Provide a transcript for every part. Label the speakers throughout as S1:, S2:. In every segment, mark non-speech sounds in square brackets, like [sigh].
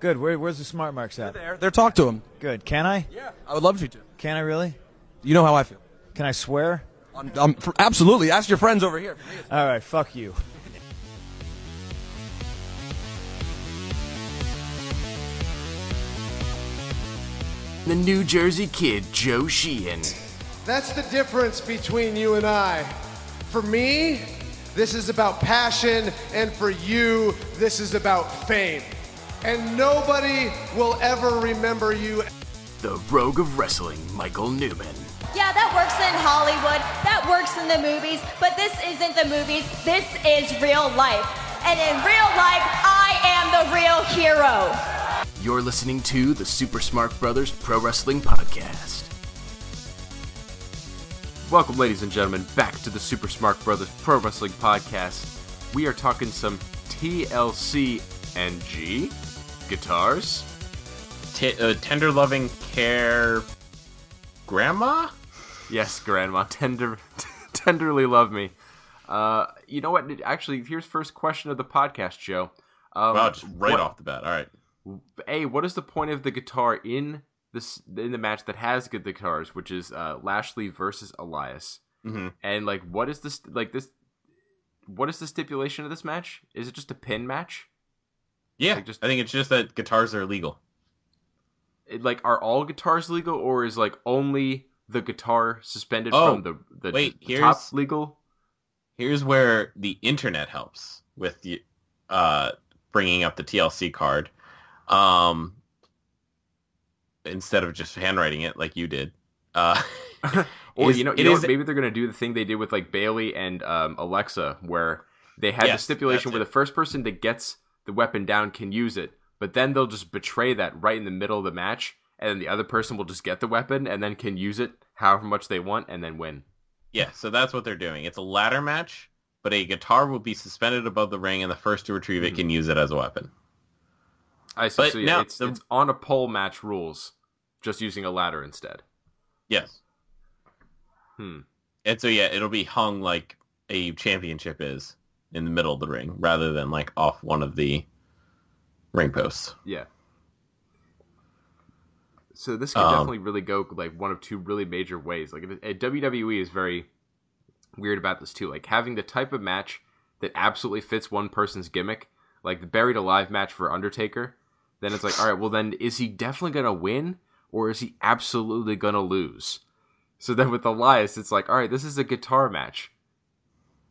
S1: Good. Where, where's the smart marks at?
S2: They're there, there. Talk to him.
S1: Good. Can I?
S2: Yeah, I would love you to.
S1: Can I really?
S2: You know how I feel.
S1: Can I swear?
S2: Um, um, for, absolutely. Ask your friends over here.
S1: All right. Fuck you.
S3: The New Jersey kid, Joe Sheehan.
S4: That's the difference between you and I. For me, this is about passion, and for you, this is about fame. And nobody will ever remember you.
S3: The Rogue of Wrestling, Michael Newman.
S5: Yeah, that works in Hollywood, that works in the movies, but this isn't the movies, this is real life. And in real life, I am the real hero.
S3: You're listening to the Super Smart Brothers Pro Wrestling Podcast.
S6: Welcome, ladies and gentlemen, back to the Super Smart Brothers Pro Wrestling Podcast. We are talking some TLC and G guitars.
S7: T- uh, tender loving care grandma
S6: Yes, Grandma, [laughs] tender, tenderly love me. Uh, you know what? Actually, here's first question of the podcast, Joe. Um,
S7: wow just right
S6: what-
S7: off the bat all right
S6: A, what is the point of the guitar in this in the match that has good guitars, which is uh, Lashley versus Elias?
S7: Mhm.
S6: And like, what is this like this? What is the stipulation of this match? Is it just a pin match?
S7: Yeah
S6: Like, just-
S7: i think it's just that guitars are illegal
S6: It, like, are all guitars legal, or is like only the guitar suspended
S7: Oh,
S6: from the the,
S7: wait,
S6: the top
S7: here's-
S6: legal?
S7: here's where the internet helps with the uh bringing up the tlc card um instead of just handwriting it like you did uh [laughs]
S6: Or
S7: is-
S6: you know, you know
S7: is-
S6: maybe they're gonna do the thing they did with like Bayley and um, Alexa, where they had the stipulation where
S7: it.
S6: the first person that gets the weapon down can use it, but then they'll just betray that right in the middle of the match, and then the other person will just get the weapon and then can use it however much they want and then win.
S7: Yeah, so that's what they're doing. It's a ladder match, but a guitar will be suspended above the ring, and the first to retrieve it can use it as a weapon.
S6: I see.
S7: But
S6: so yeah,
S7: now
S6: it's
S7: the-
S6: it's on a pole match rules, just using a ladder instead.
S7: Yes.
S6: Hmm.
S7: And so yeah, it'll be hung like a championship is in the middle of the ring, rather than like off one of the ring posts.
S6: Yeah. So this could
S7: Um,
S6: definitely really go like one of two really major ways. Like it- it- WWE is very weird about this too. Like having the type of match that absolutely fits one person's gimmick, like the buried alive match for Undertaker. Then it's like, all right, well then is he definitely gonna win or is he absolutely gonna lose? So then with Elias, it's like, all right, this is a guitar match.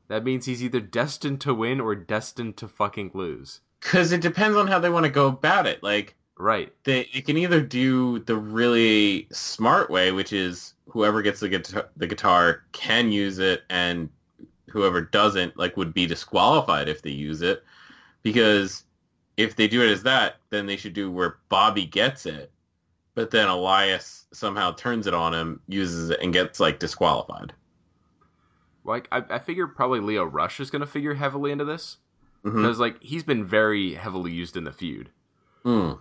S6: That means he's either destined to win or destined to fucking lose.
S7: Because it depends on how they want to go about it. Like
S6: Right.
S7: they, it can either do the really smart way, which is whoever gets the guitar, the guitar can use it, and whoever doesn't, like, would be disqualified if they use it. Because if they do it as that, then they should do where Bobby gets it, but then Elias somehow turns it on him, uses it, and gets like disqualified.
S6: Like I, I figure probably Lio Rush is going to figure heavily into this because like he's been very heavily used in the feud,
S7: Hmm.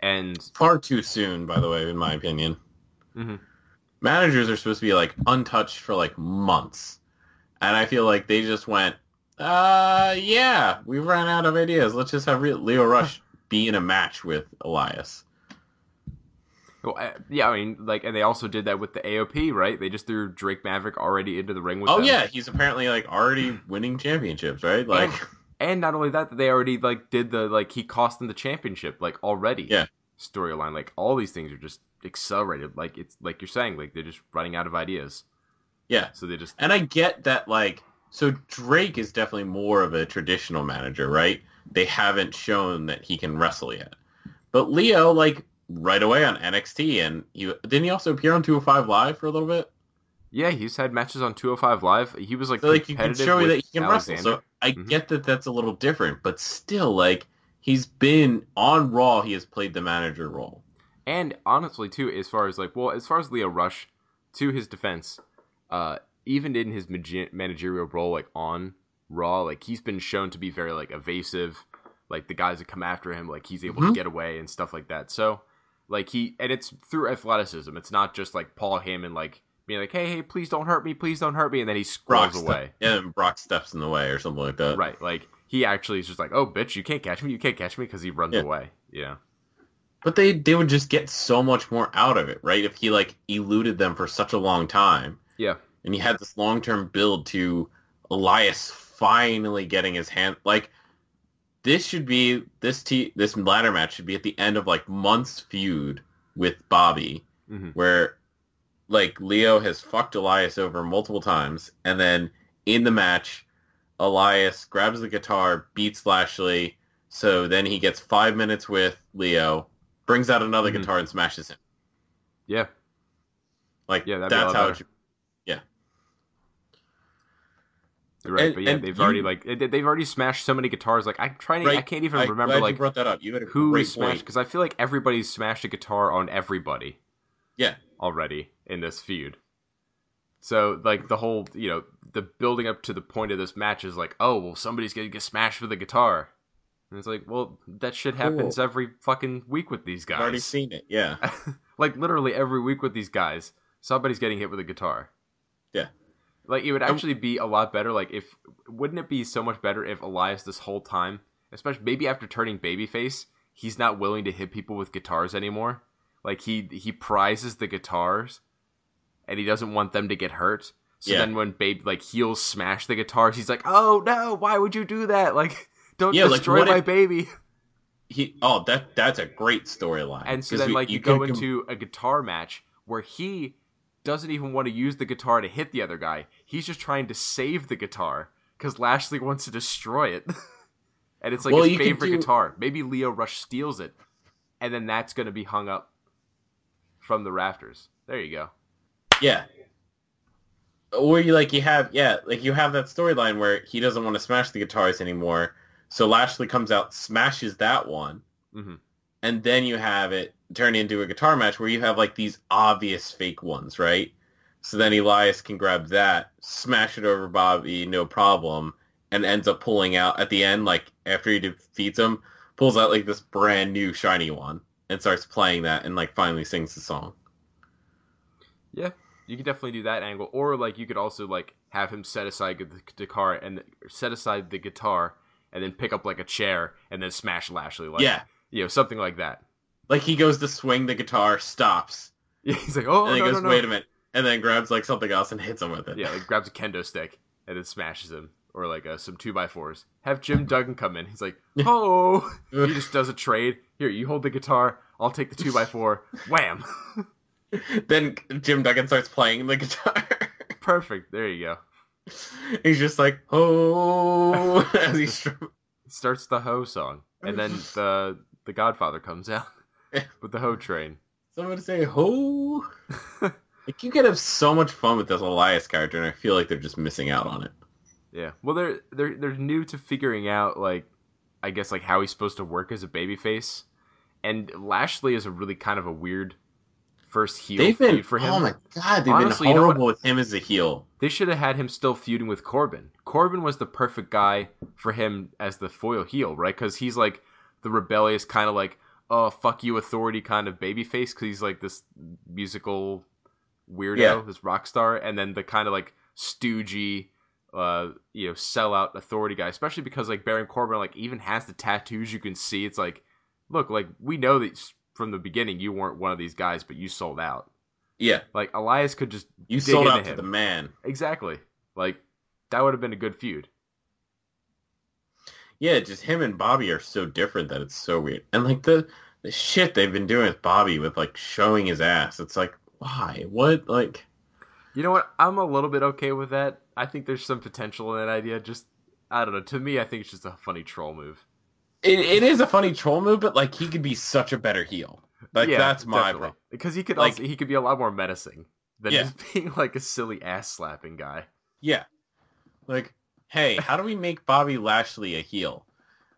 S6: and
S7: Far too soon, by the way, in my opinion.
S6: Mhm.
S7: Managers are supposed to be like untouched for like months, and I feel like they just went, "Uh, yeah, we ran out of ideas. Let's just have Lio Rush [laughs] be in a match with Elias."
S6: Well, I, yeah, I mean like, and they also did that with the AOP, right? They just threw Drake Maverick already into the ring with
S7: Oh
S6: them.
S7: yeah, he's apparently like already winning championships, right? Like,
S6: and not only that, they already like did the like he cost them the championship like already.
S7: Yeah.
S6: storyline like all these things are just accelerated. Like it's like you're saying, like they're just running out of ideas,
S7: yeah,
S6: so they just
S7: And I get that, like, so Drake is definitely more of a traditional manager, right? They haven't shown that he can wrestle yet. But Lio, like, right away on NXT, and he didn't he also appear on 205 Live for a little bit?
S6: yeah, he's had matches on 205 Live. He was like
S7: So, like, you can show you that he can wrestle. So I
S6: Mhm.
S7: get that that's a little different, but still, like, he's been on Raw, he has played the manager role.
S6: And honestly, too, as far as like, well, as far as Lio Rush, to his defense, uh, even in his managerial role, like on Raw, like he's been shown to be very like evasive. Like the guys that come after him, like he's able to
S7: Mhm.
S6: get away and stuff like that. So, like he, and it's through athleticism. It's not just like Paul Heyman like being like, hey, hey, please don't hurt me, please don't hurt me, and then he
S7: Brock
S6: scrolls
S7: ste-
S6: away.
S7: yeah, and Brock steps in the way or something like that.
S6: Right, like he actually is just like, oh, bitch, you can't catch me, you can't catch me, because he runs
S7: Yeah.
S6: away. Yeah.
S7: But they they would just get so much more out of it, right? If he like eluded them for such a long time,
S6: Yeah.
S7: and he had this long term build to Elias finally getting his hand like this should be this t this ladder match should be at the end of like months feud with Bobby
S6: Mhm.
S7: where like Lio has fucked Elias over multiple times and then in the match Elias grabs the guitar beats Lashley so then he gets five minutes with Lio brings out another
S6: Mhm.
S7: guitar and smashes him
S6: Yeah.
S7: like
S6: Yeah, that'd be a
S7: that's how
S6: better.
S7: it should yeah
S6: You're right,
S7: And-
S6: but yeah, they've
S7: you-
S6: already like they- they've already smashed so many guitars. Like I'm trying to, I can't even
S7: I-
S6: remember like
S7: brought that up. You had a
S6: who
S7: great
S6: smashed because I feel like everybody's smashed a guitar on everybody
S7: Yeah.
S6: already in this feud. So like the whole you know the building up to the point of this match is like oh well somebody's gonna get smashed with a guitar, and it's like well that shit happens
S7: Cool.
S6: every fucking week with these guys.
S7: I've already seen it. Yeah. [laughs]
S6: like literally every week with these guys, somebody's getting hit with a guitar.
S7: Yeah.
S6: Like it would um, actually be a lot better. Like if wouldn't it be so much better if Elias this whole time, especially maybe after turning babyface, he's not willing to hit people with guitars anymore. Like he he prizes the guitars, and he doesn't want them to get hurt. So
S7: Yeah.
S6: then when baby like heels smash the guitars, he's like, "Oh no, why would you do that? Like [laughs] don't
S7: Yeah, like,
S6: destroy
S7: what
S6: my
S7: if-
S6: baby."
S7: He oh that that's a great storyline.
S6: And so then,
S7: we-
S6: like, you,
S7: can
S6: go
S7: com-
S6: into a guitar match where he doesn't even want to use the guitar to hit the other guy. He's just trying to save the guitar because Lashley [laughs] wants to destroy it. [laughs] and it's like
S7: Well,
S6: his favorite
S7: do-
S6: guitar. Maybe Lio Rush steals it, and then that's going to be hung up from the rafters. There you go.
S7: yeah. Or you like you have yeah like you have that storyline where he doesn't want to smash the guitars anymore, so Lashley comes out smashes that one,
S6: Mhm.
S7: And then you have it turn into a guitar match where you have like these obvious fake ones, right? So then Elias can grab that, smash it over Bobby, no problem, and ends up pulling out at the end, like after he defeats him, pulls out like this brand new shiny one and starts playing that and like finally sings the song.
S6: Yeah, you could definitely do that angle, or like you could also like have him set aside the guitar and set aside the guitar, and then pick up like a chair and then smash Lashley. Like,
S7: yeah.
S6: You know, something like that.
S7: Like he goes to swing the guitar, stops,
S6: Yeah, [laughs] he's like, oh
S7: and
S6: no,
S7: he goes,
S6: no, no.
S7: wait a minute, and then grabs like something else and hits him with it.
S6: Yeah, like grabs a kendo stick and then smashes him, or like uh, some two by fours. Have Jim Duggan come in. He's like, [laughs] oh, [laughs] he just does a trade. Here, you hold the guitar. I'll take the two by four. Wham!
S7: then Jim Duggan starts playing the guitar.
S6: Perfect. There you go.
S7: He's just like, oh, as he
S6: Starts the Ho song, and then the the Godfather comes out [laughs] with the Ho train.
S7: someone say ho. like you could have so much fun with this Elias character, and I feel like they're just missing out on it.
S6: Yeah. Well, they're they're they're new to figuring out like, I guess like how he's supposed to work as a babyface, and Lashley is a really kind of a weird first heel
S7: They've been,
S6: feud for him.
S7: oh my god, they've
S6: Honestly,
S7: been
S6: you know
S7: horrible with him as a heel.
S6: They should have had him still feuding with Corbin. Corbin was the perfect guy for him as the foil heel, right? Because he's like the rebellious kind of like, oh fuck you, authority kind of babyface. Because he's like this musical weirdo,
S7: Yeah.
S6: this rock star, and then the kind of like stoogey, uh, you know, sellout authority guy. Especially because like Baron Corbin like even has the tattoos. You can see it's like, look, like we know that from the beginning you weren't one of these guys, but you sold out.
S7: Yeah,
S6: Like Elias could just
S7: you sold out to
S6: him.
S7: the man.
S6: Exactly. Like that would have been a good feud.
S7: Yeah, just him and Bobby are so different that it's so weird. And like the the shit they've been doing with Bobby with like showing his ass, it's like why? What? Like
S6: You know what? I'm a little bit okay with that. I think there's some potential in that idea. Just I don't know. To me, I think it's just a funny troll move.
S7: it, it is a funny troll move, but like he could be such a better heel. Like
S6: yeah,
S7: that's my
S6: definitely.
S7: problem.
S6: Because he could
S7: Like-
S6: also he could be a lot more menacing than
S7: Yeah.
S6: just [laughs] being like a silly ass slapping guy.
S7: Yeah. Like, hey, how do we make Bobby Lashley a heel?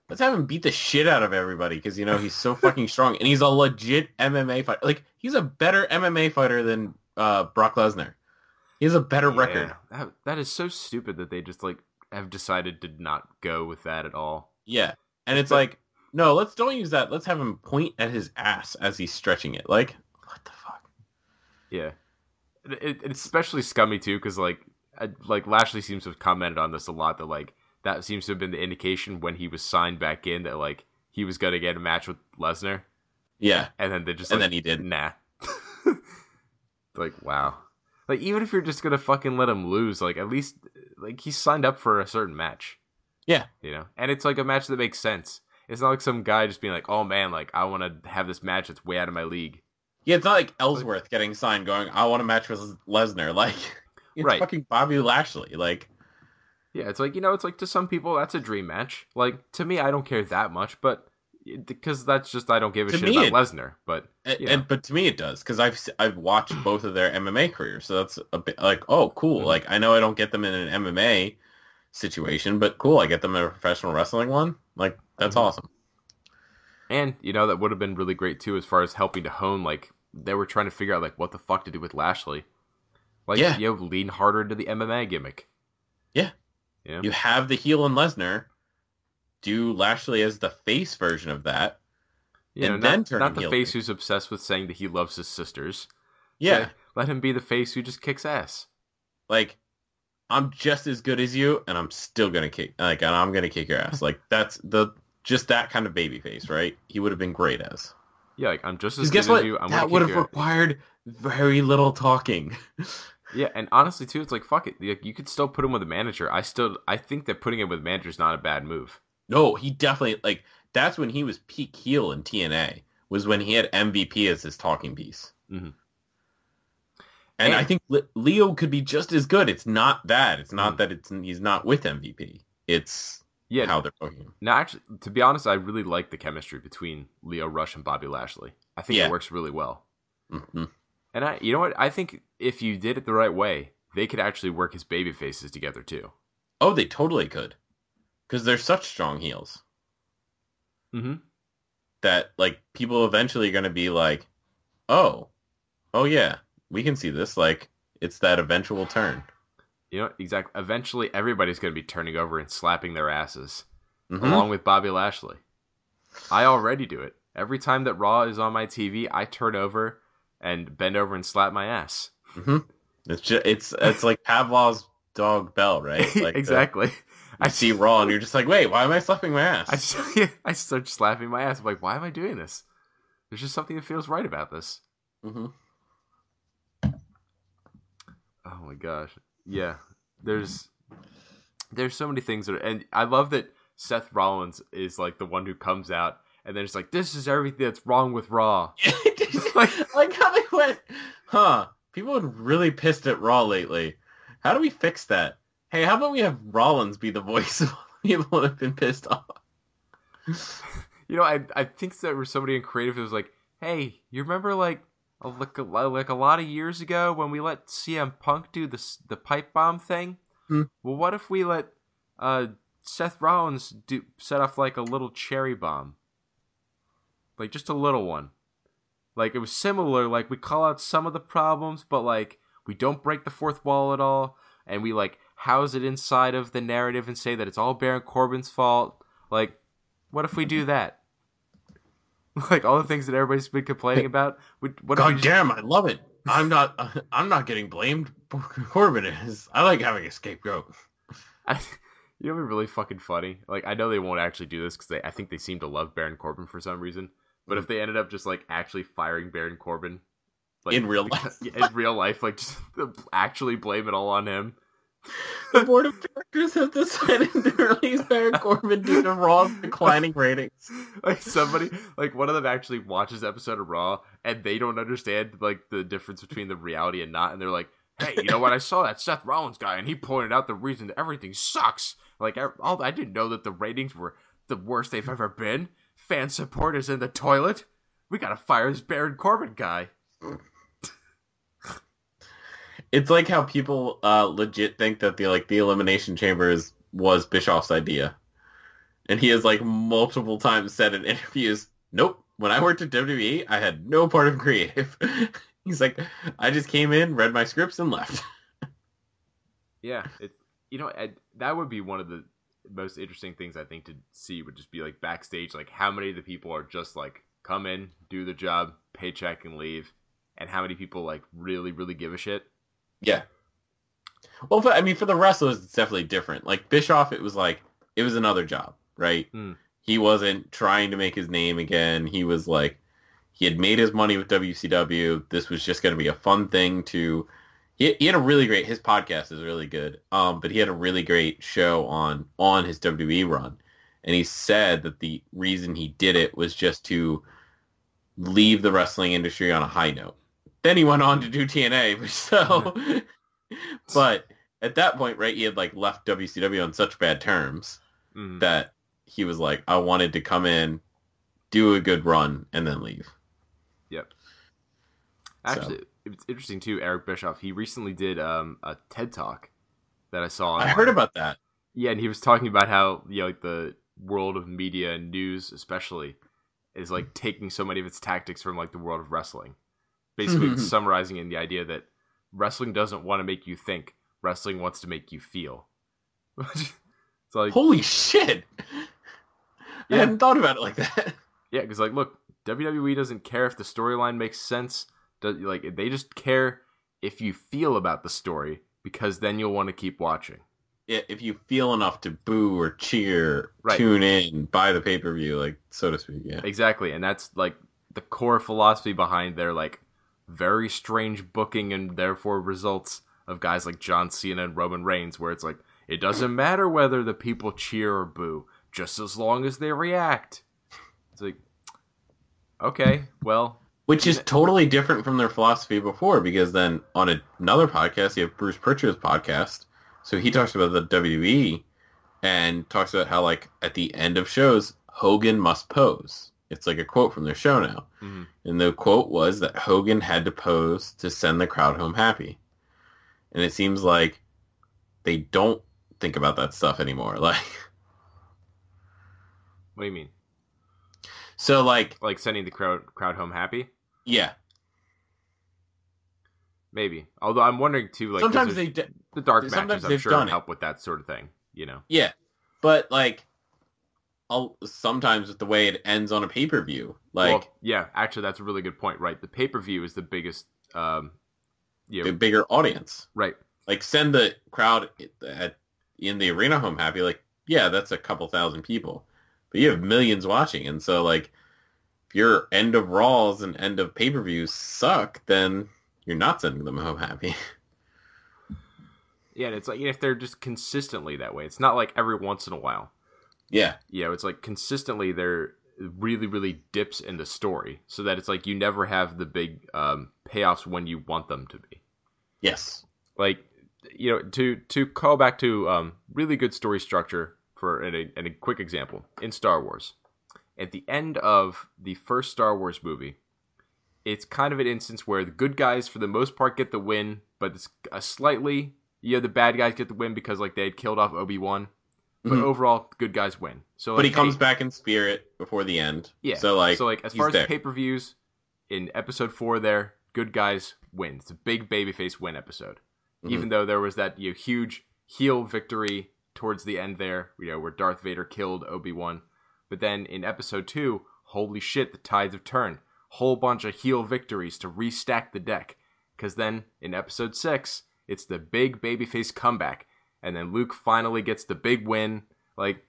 S7: Let's have him beat the shit out of everybody because you know he's so fucking strong and he's a legit MMA fighter. Like he's a better MMA fighter than uh, Brock Lesnar. He has a better record.
S6: That, that is so stupid that they just like have decided to not go with that at all.
S7: Yeah, and it's like, no, let's don't use that. Let's have him point at his ass as he's stretching it. Like, what the fuck?
S6: Yeah, it, it, it's especially scummy too because like like Lashley seems to have commented on this a lot that like that seems to have been the indication when he was signed back in that like he was gonna get a match with Lesnar,
S7: Yeah.
S6: and then they just
S7: And
S6: like,
S7: then he did.
S6: nah. [laughs] like wow, like even if you're just gonna fucking let him lose, like at least like he signed up for a certain match.
S7: Yeah.
S6: you know, and it's like a match that makes sense. It's not like some guy just being like, "Oh man, like I want to have this match that's way out of my league."
S7: Yeah, it's not like Ellsworth getting signed going, I want a match with Lesnar. [laughs] Like, it's
S6: Right.
S7: fucking Bobby Lashley. Like,
S6: Yeah, it's like you know, it's like to some people that's a dream match. Like to me, I don't care that much, but because that's just I don't give a shit about
S7: it-
S6: Lesnar. But
S7: and,
S6: you know.
S7: and but to me it does because I've I've watched both of their MMA careers, so that's a bit like, oh, cool.
S6: Mhm.
S7: Like, I know I don't get them in an MMA situation, but cool, I get them in a professional wrestling one. Like, that's
S6: Mhm.
S7: awesome.
S6: And you know that would have been really great too, as far as helping to hone. Like they were trying to figure out like what the fuck to do with Lashley. Like
S7: Yeah.
S6: you know, lean harder into the MMA gimmick.
S7: Yeah.
S6: Yeah.
S7: You have the heel and Lesnar. Do Lashley as the face version of that.
S6: You know,
S7: and then
S6: not,
S7: turn
S6: not the face who's obsessed with saying that he loves his sisters.
S7: Yeah.
S6: Let- Let him be the face who just kicks ass.
S7: like I'm just as good as you, and I'm still gonna kick like, and I'm gonna kick your ass. [laughs] Like that's the just that kind of baby face, right? He would have been great as.
S6: Yeah, like I'm just as good
S7: guess
S6: as
S7: what?
S6: you. I'm
S7: that would have required very little talking. [laughs]
S6: Yeah, and honestly too, it's like fuck it. Like, you could still put him with a manager. I still, I think that putting him with manager is not a bad move.
S7: no, he definitely like that's when he was peak heel in TNA. Was when he had MVP as his talking piece.
S6: Mhm.
S7: And, I think Lio could be just as good. It's not that. It's not
S6: Mm.
S7: that it's he's not with MVP. It's
S6: Yeah.
S7: how they're him.
S6: Now, actually, to be honest, I really like the chemistry between Lio Rush and Bobby Lashley. I think
S7: Yeah.
S6: it works really well.
S7: hmm
S6: And I, you know what? I think if you did it the right way, they could actually work his baby faces together too.
S7: Oh, they totally could, because they're such strong heels.
S6: Mm-hmm.
S7: that like people eventually are going to be like, oh, oh yeah, we can see this. Like it's that eventual turn.
S6: You know, exactly. Eventually, everybody's going to be turning over and slapping their asses,
S7: Mhm.
S6: along with Bobby Lashley. I already do it every time that Raw is on my TV. I turn over and bend over and slap my ass.
S7: It's just it's it's like Pavlov's dog Bell, right? [laughs] Like the-
S6: exactly.
S7: I see Raw, and you're just like, wait, why am I slapping my ass?
S6: I just, [laughs] I start slapping my ass. I'm like, why am I doing this? There's just something that feels right about this.
S7: Mhm.
S6: Oh my gosh. Yeah. There's there's so many things that are, and I love that Seth Rollins is like the one who comes out and then it's like this is everything that's wrong with Raw. [laughs]
S7: like, like how they went, huh? People have been really pissed at Raw lately. How do we fix that? Hey, how about we have Rollins be the voice of all the people that have been pissed off? [laughs]
S6: You know, I I think there was somebody in creative who was like, "Hey, you remember like a, like a, like a lot of years ago when we let CM Punk do the the pipe bomb thing?
S7: Hmm.
S6: Well, what if we let uh Seth Rollins do set off like a little cherry bomb, like just a little one? Like it was similar. Like we call out some of the problems, but like we don't break the fourth wall at all, and we like house it inside of the narrative and say that it's all Baron Corbin's fault. Like, what if we do mm-hmm. that? [laughs] like all the things that everybody's been complaining about. What
S7: God
S6: just-
S7: damn, I love it. I'm not. [laughs] I'm not getting blamed. [laughs] Corbin is. I like having a scapegoat.
S6: I, you know, be really fucking funny. Like, I know they won't actually do this because I think they seem to love Baron Corbin for some reason. But if they ended up just like actually firing Baron Corbin, like
S7: In real life. [laughs]
S6: in real life, like just [laughs] actually blame it all on him.
S7: The board of directors have decided to release Baron Corbin due to Raw's [laughs] declining ratings.
S6: like somebody like one of them actually watches the episode of Raw and they don't understand like the difference between the reality and not, and they're like, "Hey, you know what? I saw that Seth Rollins guy, and he pointed out the reason that everything sucks. Like, I, all, I didn't know that the ratings were the worst they've ever been. Fan support is in the toilet. We gotta fire this Baron Corbin guy."
S7: It's like how people uh, legit think that the like the elimination chamber is, was Bischoff's idea, and he has like multiple times said in interviews, "Nope, when I worked at WWE, I had no part of creative." [laughs] He's like, "I just came in, read my scripts, and left." [laughs]
S6: Yeah, it. You know, I, that would be one of the most interesting things I think to see would just be like backstage, like how many of the people are just like come in, do the job, paycheck, and leave, and how many people like really, really give a shit.
S7: Yeah. Well, but, I mean, for the wrestlers, it's definitely different. Like Bischoff, it was like it was another job, right?
S6: Hmm.
S7: He wasn't trying to make his name again. He was like, he had made his money with WCW. This was just going to be a fun thing to. He, he had a really great. His podcast is really good. Um, but he had a really great show on on his WWE run, and he said that the reason he did it was just to leave the wrestling industry on a high note. Then he went on to do TNA, [laughs] so. [laughs] but at that point, right, he had like left WCW on such bad terms
S6: Mhm.
S7: that he was like, I wanted to come in, do a good run, and then leave.
S6: Yep. Actually, it's interesting too. Eric Bischoff. He recently did um, a TED talk that I saw.
S7: I heard about that.
S6: Yeah, and he was talking about how you know, like the world of media and news, especially, is like taking so many of its tactics from like the world of wrestling. Basically, [laughs] summarizing in the idea that wrestling doesn't want to make you think; wrestling wants to make you feel. [laughs] it's like,
S7: Holy shit! I hadn't thought about it like that.
S6: yeah, because like, look, WWE doesn't care if the storyline makes sense. Does like they just care if you feel about the story because then you'll want to keep watching.
S7: Yeah, if you feel enough to boo or cheer,
S6: Right.
S7: tune in, buy the pay per view, like so to speak. Yeah.
S6: Exactly, and that's like the core philosophy behind their like very strange booking and therefore results of guys like John Cena and Roman Reigns, where it's like it doesn't [clears throat] matter whether the people cheer or boo, just as long as they react. It's like, okay, well,
S7: Which is totally different from their philosophy before, because then on a, another podcast, you have Bruce Pritchard's podcast. So he talks about the WWE and talks about how, like, at the end of shows, Hogan must pose. It's like a quote from their show now.
S6: Mhm.
S7: And the quote was that Hogan had to pose to send the crowd home happy. And it seems like they don't think about that stuff anymore. [laughs] Like,
S6: what do you mean?
S7: so like,
S6: Like sending the crowd crowd home happy?
S7: Yeah.
S6: Maybe. Although I'm wondering too, like
S7: Sometimes they, d-
S6: the dark matches, I'm sure
S7: done it.
S6: help with that sort of thing. You know.
S7: Yeah, but like, I'll, sometimes with the way it ends on a pay per view, like
S6: well, yeah, actually, that's a really good point. Right, the pay per view is the biggest. Um, you know,
S7: a bigger audience,
S6: right.
S7: like send the crowd at, in the arena home happy. Like, yeah, that's a couple thousand people, but you have millions watching, and so like, your end of Raws and end of pay per views suck, then you're not sending them home happy. [laughs]
S6: Yeah, and it's like if they're just consistently that way. It's not like every once in a while.
S7: yeah,
S6: You know, it's like consistently they're really, really dips in the story, so that it's like you never have the big um, payoffs when you want them to be.
S7: yes,
S6: Like, you know, to to call back to um, really good story structure for and a, and a quick example in Star Wars. At the end of the first Star Wars movie, it's kind of an instance where the good guys, for the most part, get the win, but it's a slightly, you know, the bad guys get the win because like they had killed off Obi Wan, but
S7: Mhm.
S6: overall, good guys win. So,
S7: but he comes
S6: hey,
S7: back in spirit before the end.
S6: yeah.
S7: so like,
S6: so like as far as
S7: there.
S6: pay per views, in episode four, there, good guys win. It's a big babyface win episode.
S7: Mhm.
S6: Even though there was that you know, huge heel victory towards the end there, you know, where Darth Vader killed Obi Wan. But then in episode two, holy shit, the tides have turned. Whole bunch of heel victories to restack the deck. Because then in episode six, it's the big babyface comeback, and then Luke finally gets the big win. Like,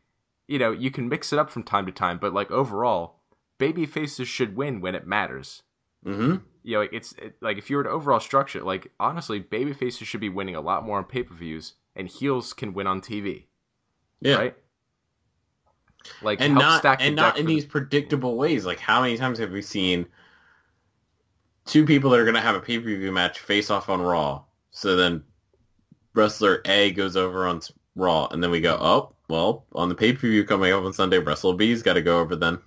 S6: you know, you can mix it up from time to time, but like overall, babyfaces should win when it matters.
S7: Mm-hmm.
S6: You know, it's it, like if you were to overall structure, like honestly, babyfaces should be winning a lot more on pay per views, and heels can win on TV,
S7: yeah.
S6: right? Like
S7: and
S6: help
S7: not
S6: stack
S7: and not in
S6: for the-
S7: these predictable ways. Like how many times have we seen two people that are going to have a pay per view match face off on Raw? So then wrestler A goes over on Raw, and then we go, oh well, on the pay per view coming up on Sunday, wrestler B's got to go over then.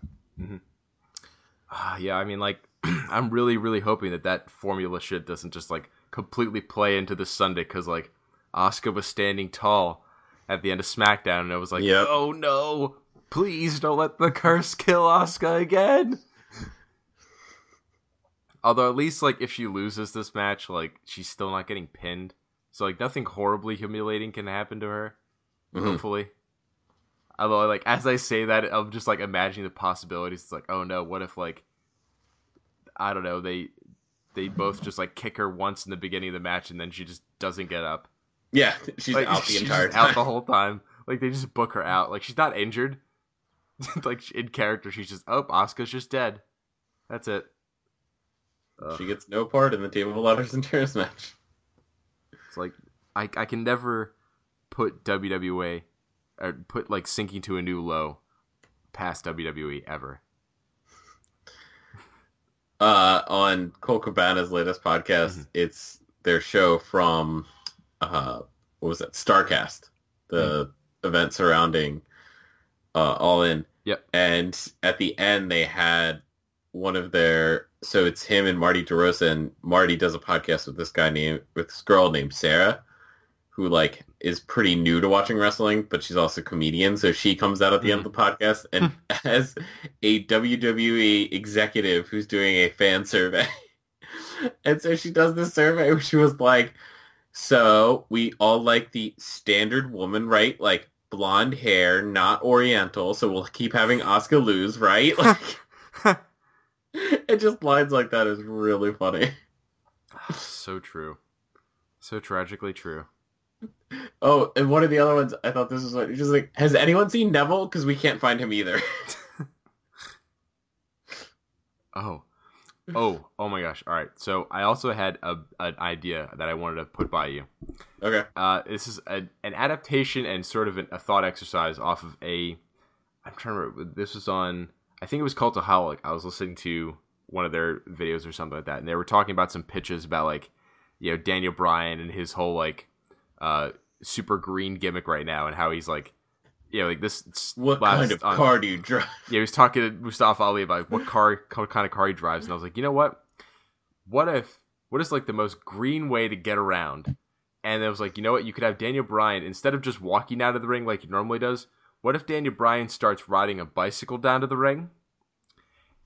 S6: Ah, yeah, I mean, like, [clears throat] I'm really, really hoping that that formula shit doesn't just like completely play into this Sunday because like Asuka was standing tall at the end of SmackDown, and it was like,
S7: Yep.
S6: oh no, please don't let the curse kill Asuka again. Although at least like if she loses this match, like she's still not getting pinned, so like nothing horribly humiliating can happen to her.
S7: Mhm.
S6: Hopefully. Although, like as I say that, I'm just like imagining the possibilities. It's like, oh no, what if like I don't know, they they both just like kick her once in the beginning of the match, and then she just doesn't get up.
S7: Yeah, she's
S6: Like,
S7: out the [laughs] entire time.
S6: out the whole time. Like they just book her out. Like she's not injured. [laughs] like in character, she's just oh, Asuka's just dead. That's it.
S7: She gets no part in the Table of Ladders and Chairs match.
S6: It's like I I can never put WWE or put like sinking to a new low past WWE ever. [laughs]
S7: Uh, on Colt Cabana's latest podcast,
S6: Mm-hmm.
S7: it's their show from uh, what was that? Starcast, the
S6: Mm-hmm.
S7: event surrounding uh, All In.
S6: Yep.
S7: And at the end, they had one of their so it's him and Marty DeRosa, and Marty does a podcast with this guy named with this girl named Sarah, who like is pretty new to watching wrestling, but she's also a comedian. So she comes out at the end of the podcast and [laughs] as a WWE executive who's doing a fan survey. [laughs] and so she does this survey where she was like, so we all like the standard woman, right? Like blonde hair, not oriental. So we'll keep having Asuka lose, right? [laughs] Like, it just lines like that is really funny.
S6: Ah, so true. So tragically true.
S7: Oh, and one of the other ones, I thought this was like, just like, has anyone seen Neville? Because we can't find him either. [laughs]
S6: Oh. Oh, oh my gosh. All right. So I also had a, an idea that I wanted to put by you.
S7: okay.
S6: Uh, this is a, an adaptation and sort of an, a thought exercise off of a. I'm trying to remember. This was on. I think it was Cultaholic. I was listening to one of their videos or something like that, and they were talking about some pitches about like, you know, Daniel Bryan and his whole like, uh, super green gimmick right now, and how he's like, you know, like this.
S7: What kind of
S6: on-
S7: car do you drive?
S6: yeah, he was talking to Mustafa Ali about what car, what kind of car he drives, and I was like, you know what? What if, what is like the most green way to get around? And it was like, you know what? You could have Daniel Bryan instead of just walking out of the ring like he normally does. What if Daniel Bryan starts riding a bicycle down to the ring?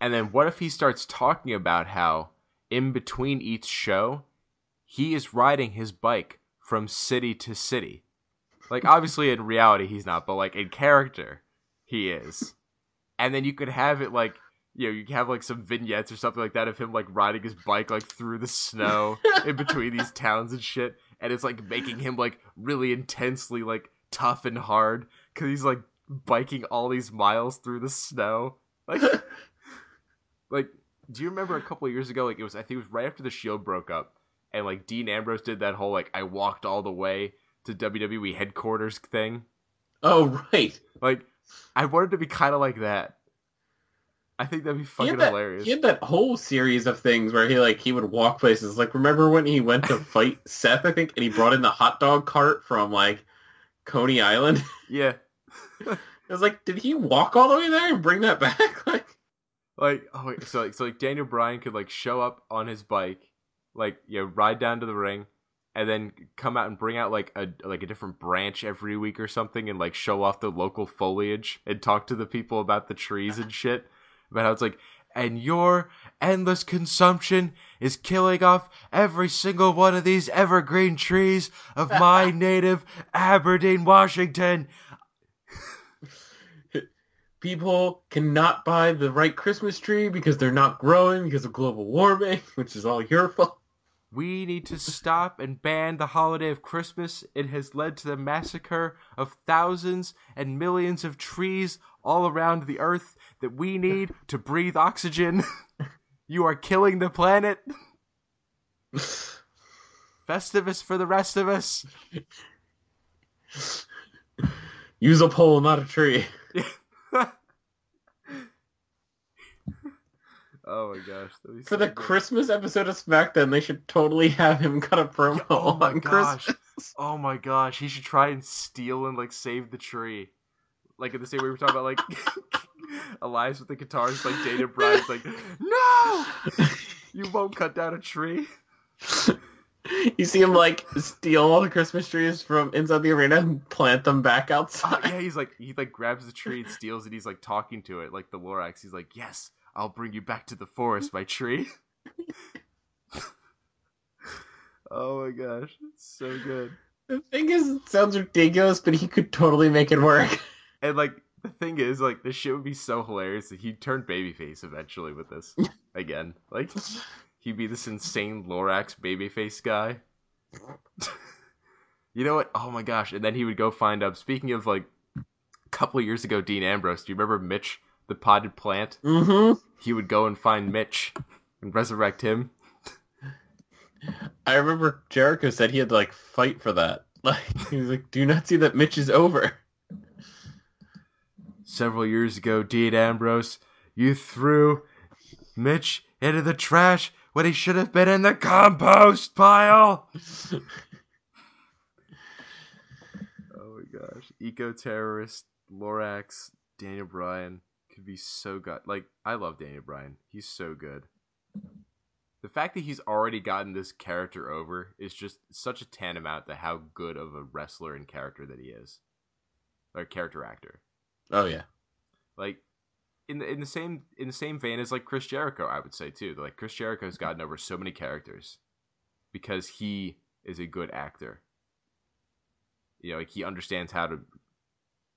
S6: And then what if he starts talking about how in between each show, he is riding his bike from city to city. Like obviously in reality he's not, but like in character, he is. And then you could have it like you know you could have like some vignettes or something like that of him like riding his bike like through the snow [laughs] in between these towns and shit and it's like making him like really intensely like tough and hard because he's like biking all these miles through the snow. Like [laughs] like do you remember a couple of years ago like it was i think it was right after the shield broke up and like dean ambrose did that whole like i walked all the way to wwe headquarters thing
S7: Oh, right.
S6: like, I wanted to be kind of like that. I think that'd be fucking
S7: that,
S6: hilarious.
S7: he had that whole series of things where he like he would walk places. Like remember when he went to [laughs] fight Seth, I think, and he brought in the hot dog cart from like Coney Island. [laughs]
S6: Yeah,
S7: I was like, did he walk all the way there and bring that back? [laughs] Like,
S6: like oh, wait, so like so like Daniel Bryan could like show up on his bike, like you know, ride down to the ring, and then come out and bring out like a like a different branch every week or something, and like show off the local foliage and talk to the people about the trees and shit. About how it's like, and your endless consumption is killing off every single one of these evergreen trees of [laughs] my native Aberdeen, Washington.
S7: people cannot buy the right Christmas tree because they're not growing because of global warming, [laughs] which is all your fault.
S6: We need to stop and ban the holiday of Christmas. It has led to the massacre of thousands and millions of trees all around the earth that we need to breathe oxygen. [laughs] you are killing the planet. Festivus for the rest of us.
S7: Use a pole, not a tree. [laughs]
S6: Oh my gosh.
S7: For
S6: so
S7: the
S6: good.
S7: Christmas episode of SmackDown, they should totally have him cut a promo
S6: Oh my
S7: on
S6: gosh.
S7: Christmas.
S6: Oh my gosh. He should try and steal and like save the tree. Like in the same way we were talking about like [laughs] Elias with the guitars, like Daniel Bryan's like, No [laughs] You won't cut down a tree.
S7: You see him like steal all the Christmas trees from inside the arena and plant them back
S6: Uh,
S7: outside.
S6: yeah, he's like he like grabs the tree and steals it. He's like talking to it, like the Lorax. He's like, "Yes, I'll bring you back to the forest, my tree." [laughs] oh my gosh, it's so good.
S7: The thing is, it sounds ridiculous, but he could totally make it work. [laughs]
S6: And like the thing is, like this shit would be so hilarious that he'd turn babyface eventually with this [laughs] again. Like he'd be this insane Lorax babyface guy. you know what? Oh my gosh! And then he would go find up. Speaking of like a couple years ago, Dean Ambrose. Do you remember Mitch, the potted plant?
S7: Mm-hmm.
S6: he would go and find Mitch and resurrect him.
S7: I remember Jericho said he had to like fight for that. [laughs] Like he was like, "Do you not see that Mitch is over?"
S6: Several years ago, Dean Ambrose, you threw Mitch into the trash when he should have been in the compost pile. [laughs] oh my gosh. Eco terrorist, Lorax, Daniel Bryan could be so good. Like, I love Daniel Bryan. He's so good. The fact that he's already gotten this character over is just such a tantamount to how good of a wrestler and character that he is. Or character actor.
S7: Oh yeah.
S6: Like in the in the same in the same vein as like Chris Jericho, I would say too. Like Chris Jericho's gotten over so many characters because he is a good actor. You know, like he understands how to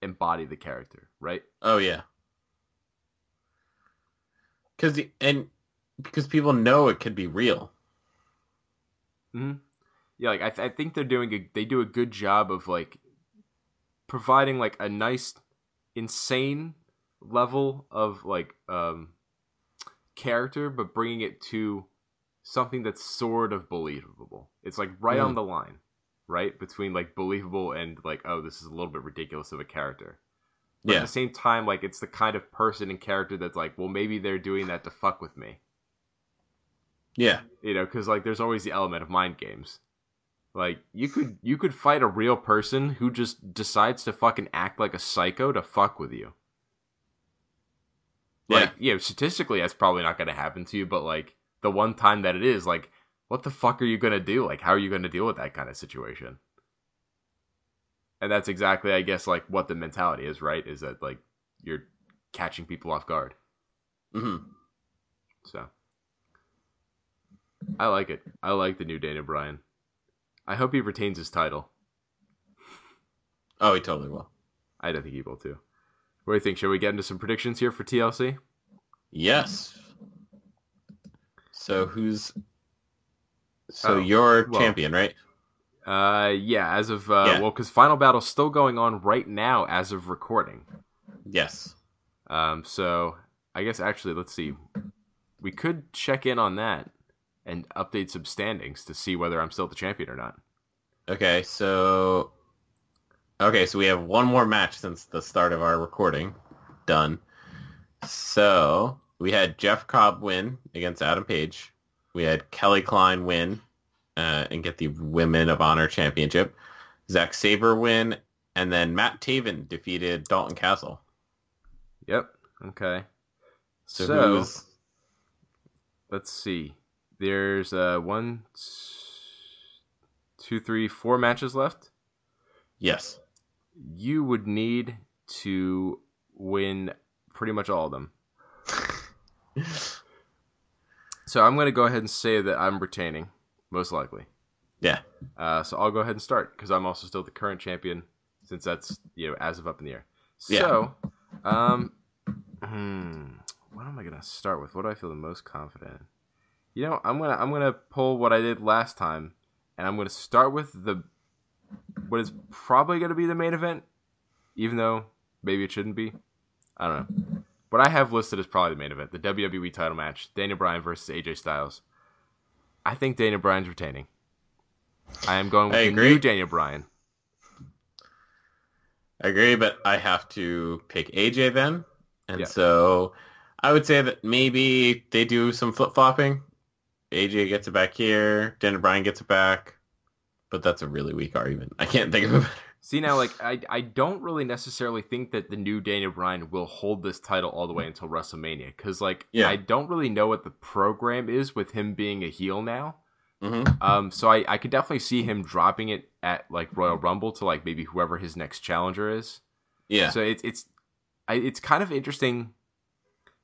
S6: embody the character, right?
S7: Oh yeah. Cause and because people know it could be real.
S6: hmm Yeah, like I, th- I think they're doing a they do a good job of like providing like a nice insane level of like um character but bringing it to something that's sort of believable. It's like right on
S7: Mm.
S6: the line, right? Between like believable and like oh this is a little bit ridiculous of a character. But
S7: Yeah.
S6: at the same time like it's the kind of person and character that's like well maybe they're doing that to fuck with me.
S7: Yeah.
S6: you know because like there's always the element of mind games. Like you could you could fight a real person who just decides to fucking act like a psycho to fuck with you. Like yeah, statistically that's probably not going to happen to you but like the one time that it is like what the fuck are you going to do? Like how are you going to deal with that kind of situation and that's exactly i guess like what the mentality is right is that like you're catching people off guard
S7: mm-hmm.
S6: so I like it. I like the new Daniel Bryan. I hope he retains his title.
S7: Oh, he totally will.
S6: I don't think he will too. What do you think? Shall we get into some predictions here for TLC?
S7: Yes. So who's so
S6: Oh,
S7: you're
S6: well.
S7: champion, right?
S6: Uh, yeah. As of uh,
S7: Yeah.
S6: well, because Final Battle's still going on right now as of recording.
S7: Yes.
S6: Um, so I guess actually, let's see. We could check in on that and update some standings to see whether I'm still the champion or not.
S7: Okay, so okay, so we have one more match since the start of our recording. Done. So we had Jeff Cobb win against Adam Page. We had Kelly Klein win uh, and get the Women of Honor Championship. Zack Sabre win, and then Matt Taven defeated Dalton Castle.
S6: Yep. Okay.
S7: So,
S6: So- let's see. There's uh one, two, three, four matches left.
S7: yes,
S6: You would need to win pretty much all of them. [laughs] So I'm going to go ahead and say that I'm retaining, most likely.
S7: yeah,
S6: Uh, so I'll go ahead and start because I'm also still the current champion, since that's you know as of up in the air.
S7: Yeah.
S6: So, um, hmm, what am I gonna start with? What do I feel the most confident? in? You know, I'm gonna I'm gonna pull what I did last time, and I'm gonna start with the what is probably gonna be the main event, even though maybe it shouldn't be. I don't know. What I have listed as probably the main event, the WWE title match, Daniel Bryan versus AJ Styles. I think Daniel Bryan's retaining. I am going with
S7: I agree.
S6: new Daniel Bryan.
S7: I agree, but I have to pick AJ then, and
S6: Yeah.
S7: so I would say that maybe they do some flip flopping. AJ gets it back here, Daniel Bryan gets it back, but that's a really weak argument. I can't think of a better.
S6: See now, like I, I don't really necessarily think that the new Daniel Bryan will hold this title all the way until WrestleMania, because like
S7: Yeah.
S6: I don't really know what the program is with him being a heel now.
S7: hmm
S6: Um, so I, I could definitely see him dropping it at like Royal Rumble to like maybe whoever his next challenger is.
S7: Yeah,
S6: So it's it's I, it's kind of interesting,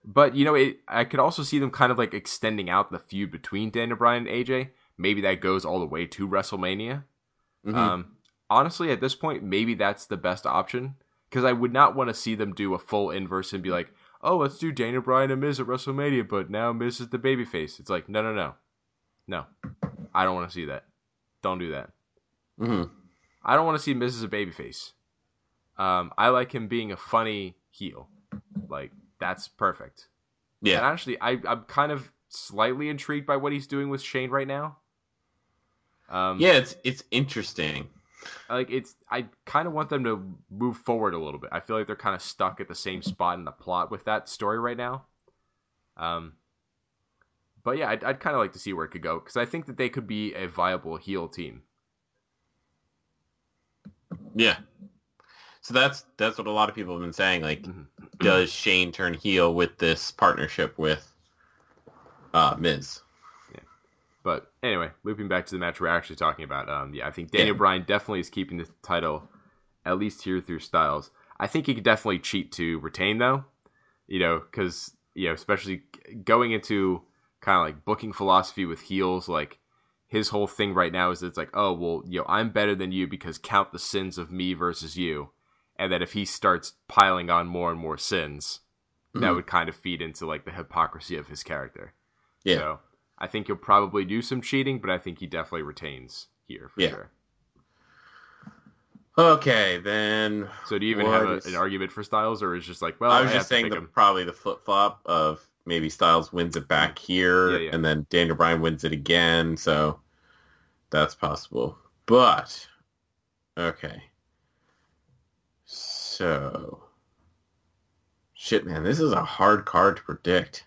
S6: but you know, it I could also see them kind of like extending out the feud between Daniel Bryan and AJ. Maybe that goes all the way to WrestleMania.
S7: Mhm.
S6: Um, honestly, at this point, maybe that's the best option because I would not want to see them do a full inverse and be like, "Oh, let's do Daniel Bryan and Miz at WrestleMania," but now Miz is the babyface. It's like, no, no, no, no. I don't want to see that. Don't do that.
S7: hmm
S6: I don't want to see Miz as a babyface. Um, I like him being a funny heel. Like that's perfect.
S7: Yeah.
S6: And actually, I, I'm kind of slightly intrigued by what he's doing with Shane right now. Um,
S7: Yeah, it's it's interesting.
S6: Like it's I kind of want them to move forward a little bit. I feel like they're kind of stuck at the same spot in the plot with that story right now. Um, but yeah, I'd, I'd kind of like to see where it could go because I think that they could be a viable heel team.
S7: Yeah. So that's that's what a lot of people have been saying. Like,
S6: Mhm.
S7: does Shane turn heel with this partnership with uh, Miz?
S6: But anyway, looping back to the match we're actually talking about, um, yeah, I think Daniel
S7: Yeah.
S6: Bryan definitely is keeping the title at least here through Styles. I think he could definitely cheat to retain though, you know, because you know, especially going into kind of like booking philosophy with heels, like his whole thing right now is it's like, oh well, you know, I'm better than you because count the sins of me versus you, and that if he starts piling on more and more sins, that
S7: Mhm.
S6: would kind of feed into like the hypocrisy of his character.
S7: Yeah.
S6: So I think he'll probably do some cheating, but I think he definitely retains here for
S7: Yeah.
S6: sure.
S7: Okay, then
S6: So do you even have a,
S7: is-
S6: an argument for Styles, or is just like, well,
S7: I was
S6: have
S7: just saying the, probably the flip flop of maybe Styles wins it back here,
S6: Yeah, yeah.
S7: and then Daniel Bryan wins it again. So that's possible. But okay, so shit, man, this is a hard card to predict.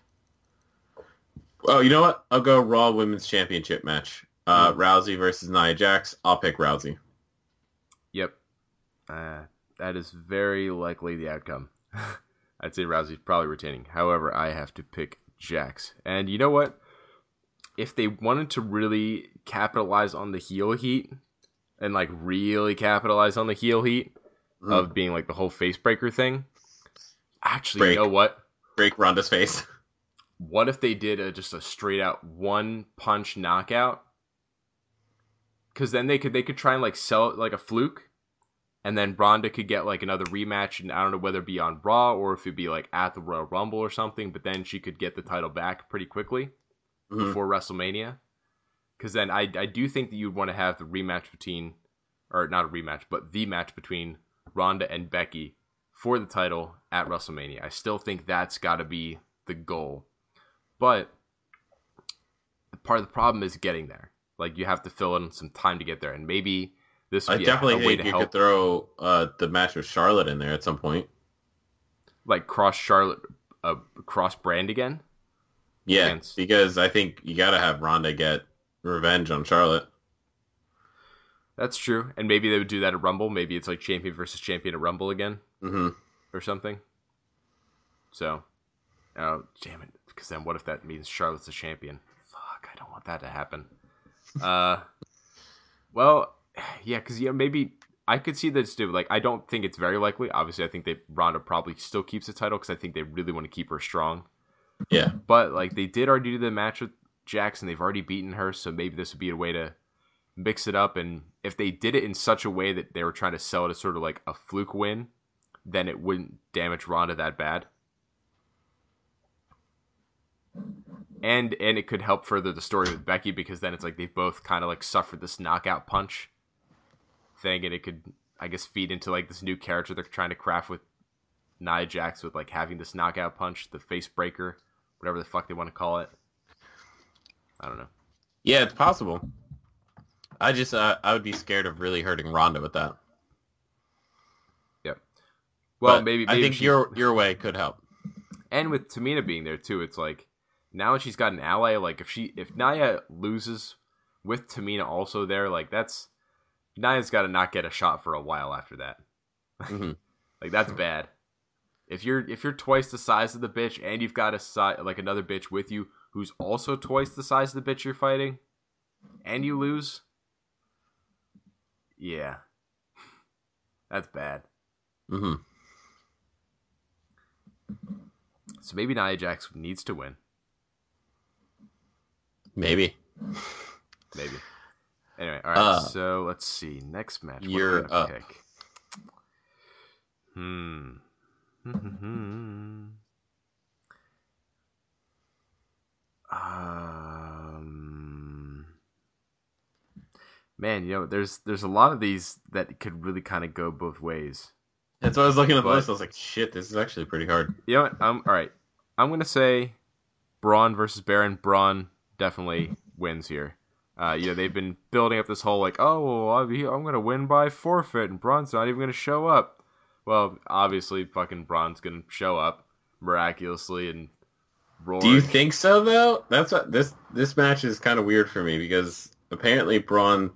S7: Oh, you know what? I'll go Raw Women's Championship match. Uh,
S6: Hmm.
S7: Rousey versus Nia Jax. I'll pick Rousey.
S6: Yep, uh, that is very likely the outcome. [laughs] I'd say Rousey's probably retaining. However, I have to pick Jax, and you know what? If they wanted to really capitalize on the heel heat, and like really capitalize on the heel heat
S7: Hmm.
S6: of being like the whole face breaker thing, actually,
S7: Break.
S6: you know what?
S7: Break Ronda's face. [laughs]
S6: What if they did a, just a straight out one punch knockout? Because then they could they could try and like sell it like a fluke, and then Ronda could get like another rematch, and I don't know whether it be on Raw or if it'd be like at the Royal Rumble or something. But then she could get the title back pretty quickly
S7: Mhm.
S6: before WrestleMania. Because then I I do think that you'd want to have the rematch between, or not a rematch, but the match between Ronda and Becky for the title at WrestleMania. I still think that's got to be the goal. But part of the problem is getting there. Like you have to fill in some time to get there, and maybe this
S7: I
S6: be
S7: definitely
S6: a, way
S7: think
S6: to
S7: you
S6: help,
S7: could throw uh, the match with Charlotte in there at some point.
S6: like cross Charlotte, uh, cross brand again.
S7: Yeah,
S6: Chance.
S7: because I think you got to have Ronda get revenge on Charlotte.
S6: That's true, and maybe they would do that at Rumble. Maybe it's like champion versus champion at Rumble again.
S7: hmm
S6: or something. So, oh damn it! Because then, what if that means Charlotte's a champion? Fuck! I don't want that to happen. Uh, well, yeah, because yeah, maybe I could see this do. Like, I don't think it's very likely. Obviously, I think they Ronda probably still keeps the title because I think they really want to keep her strong.
S7: Yeah,
S6: But like, they did already do the match with Jackson. They've already beaten her, so maybe this would be a way to mix it up. And if they did it in such a way that they were trying to sell it as sort of like a fluke win, then it wouldn't damage Ronda that bad. And and it could help further the story with Becky because then it's like they both kind of like suffered this knockout punch thing, and it could I guess feed into like this new character they're trying to craft with Nia Jax with like having this knockout punch, the face breaker, whatever the fuck they want to call it. I don't know.
S7: yeah, it's possible. I just uh, I would be scared of really hurting Ronda with that.
S6: Yep. Well, maybe, maybe
S7: I think
S6: she-
S7: your your way could help.
S6: and with Tamina being there too, it's like now that she's got an ally. Like if she if Nia loses with Tamina also there, like that's Nia's got to not get a shot for a while after that.
S7: Mhm. [laughs]
S6: Like that's bad. If you're if you're twice the size of the bitch and you've got a si- like another bitch with you who's also twice the size of the bitch you're fighting, and you lose, yeah, that's bad.
S7: Mm-hmm.
S6: So maybe Nia Jax needs to win.
S7: Maybe
S6: Maybe. Anyway, all right.
S7: Uh,
S6: so let's see. Next match. What
S7: you're up.
S6: Pick? Hmm. [laughs] Um. Man, you know, there's there's a lot of these that could really kind of go both ways.
S7: that's why I was looking at the list. I was like, shit, this is actually pretty hard.
S6: You know what? Um, all right. I'm gonna say Braun versus Baron. Braun definitely wins here. Uh, you know, they've been building up this whole like, oh, well, I'm I'm gonna win by forfeit, and Braun's not even gonna show up. Well, obviously, fucking Braun's gonna show up miraculously and roar.
S7: Do you think so though? That's what this this match is kind of weird for me because apparently Braun,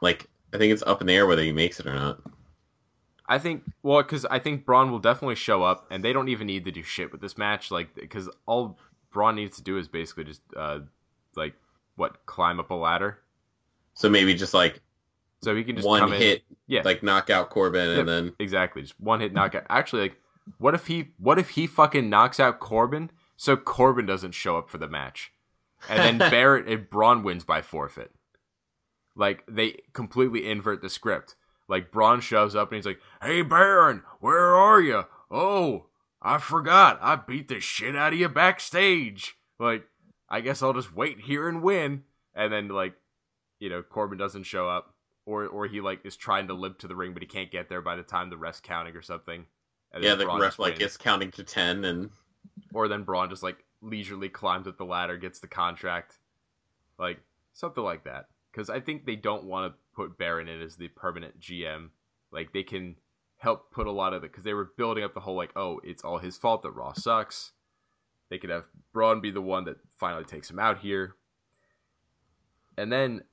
S7: like I think it's up in the air whether he makes it or not.
S6: I think well, because I think Braun will definitely show up, and they don't even need to do shit with this match, like because all Braun needs to do is basically just uh, like what climb up a ladder,
S7: So maybe just like
S6: so he can just
S7: one
S6: come in-
S7: hit,
S6: yeah,
S7: like knock out Corbin,
S6: Yeah,
S7: and then
S6: exactly just one hit knockout. Actually, like what if he what if he fucking knocks out Corbin so Corbin doesn't show up for the match, and then [laughs] Barrett and Braun wins by forfeit. Like they completely invert the script. Like Braun shows up and he's like, "Hey Baron, where are you? Oh, I forgot. I beat the shit out of you backstage. Like, I guess I'll just wait here and win." And then like, you know, Corbin doesn't show up, or or he like is trying to limp to the ring, but he can't get there by the time the rest counting or something.
S7: Yeah, the
S6: Braun
S7: ref like
S6: wins.
S7: is counting to ten, and
S6: or then Braun just like leisurely climbs up the ladder, gets the contract, like something like that. Because I think they don't want to put Baron in as the permanent GM. Like they can help put a lot of the because they were building up the whole like, oh, it's all his fault that Raw sucks. They could have Braun be the one that finally takes him out here, and then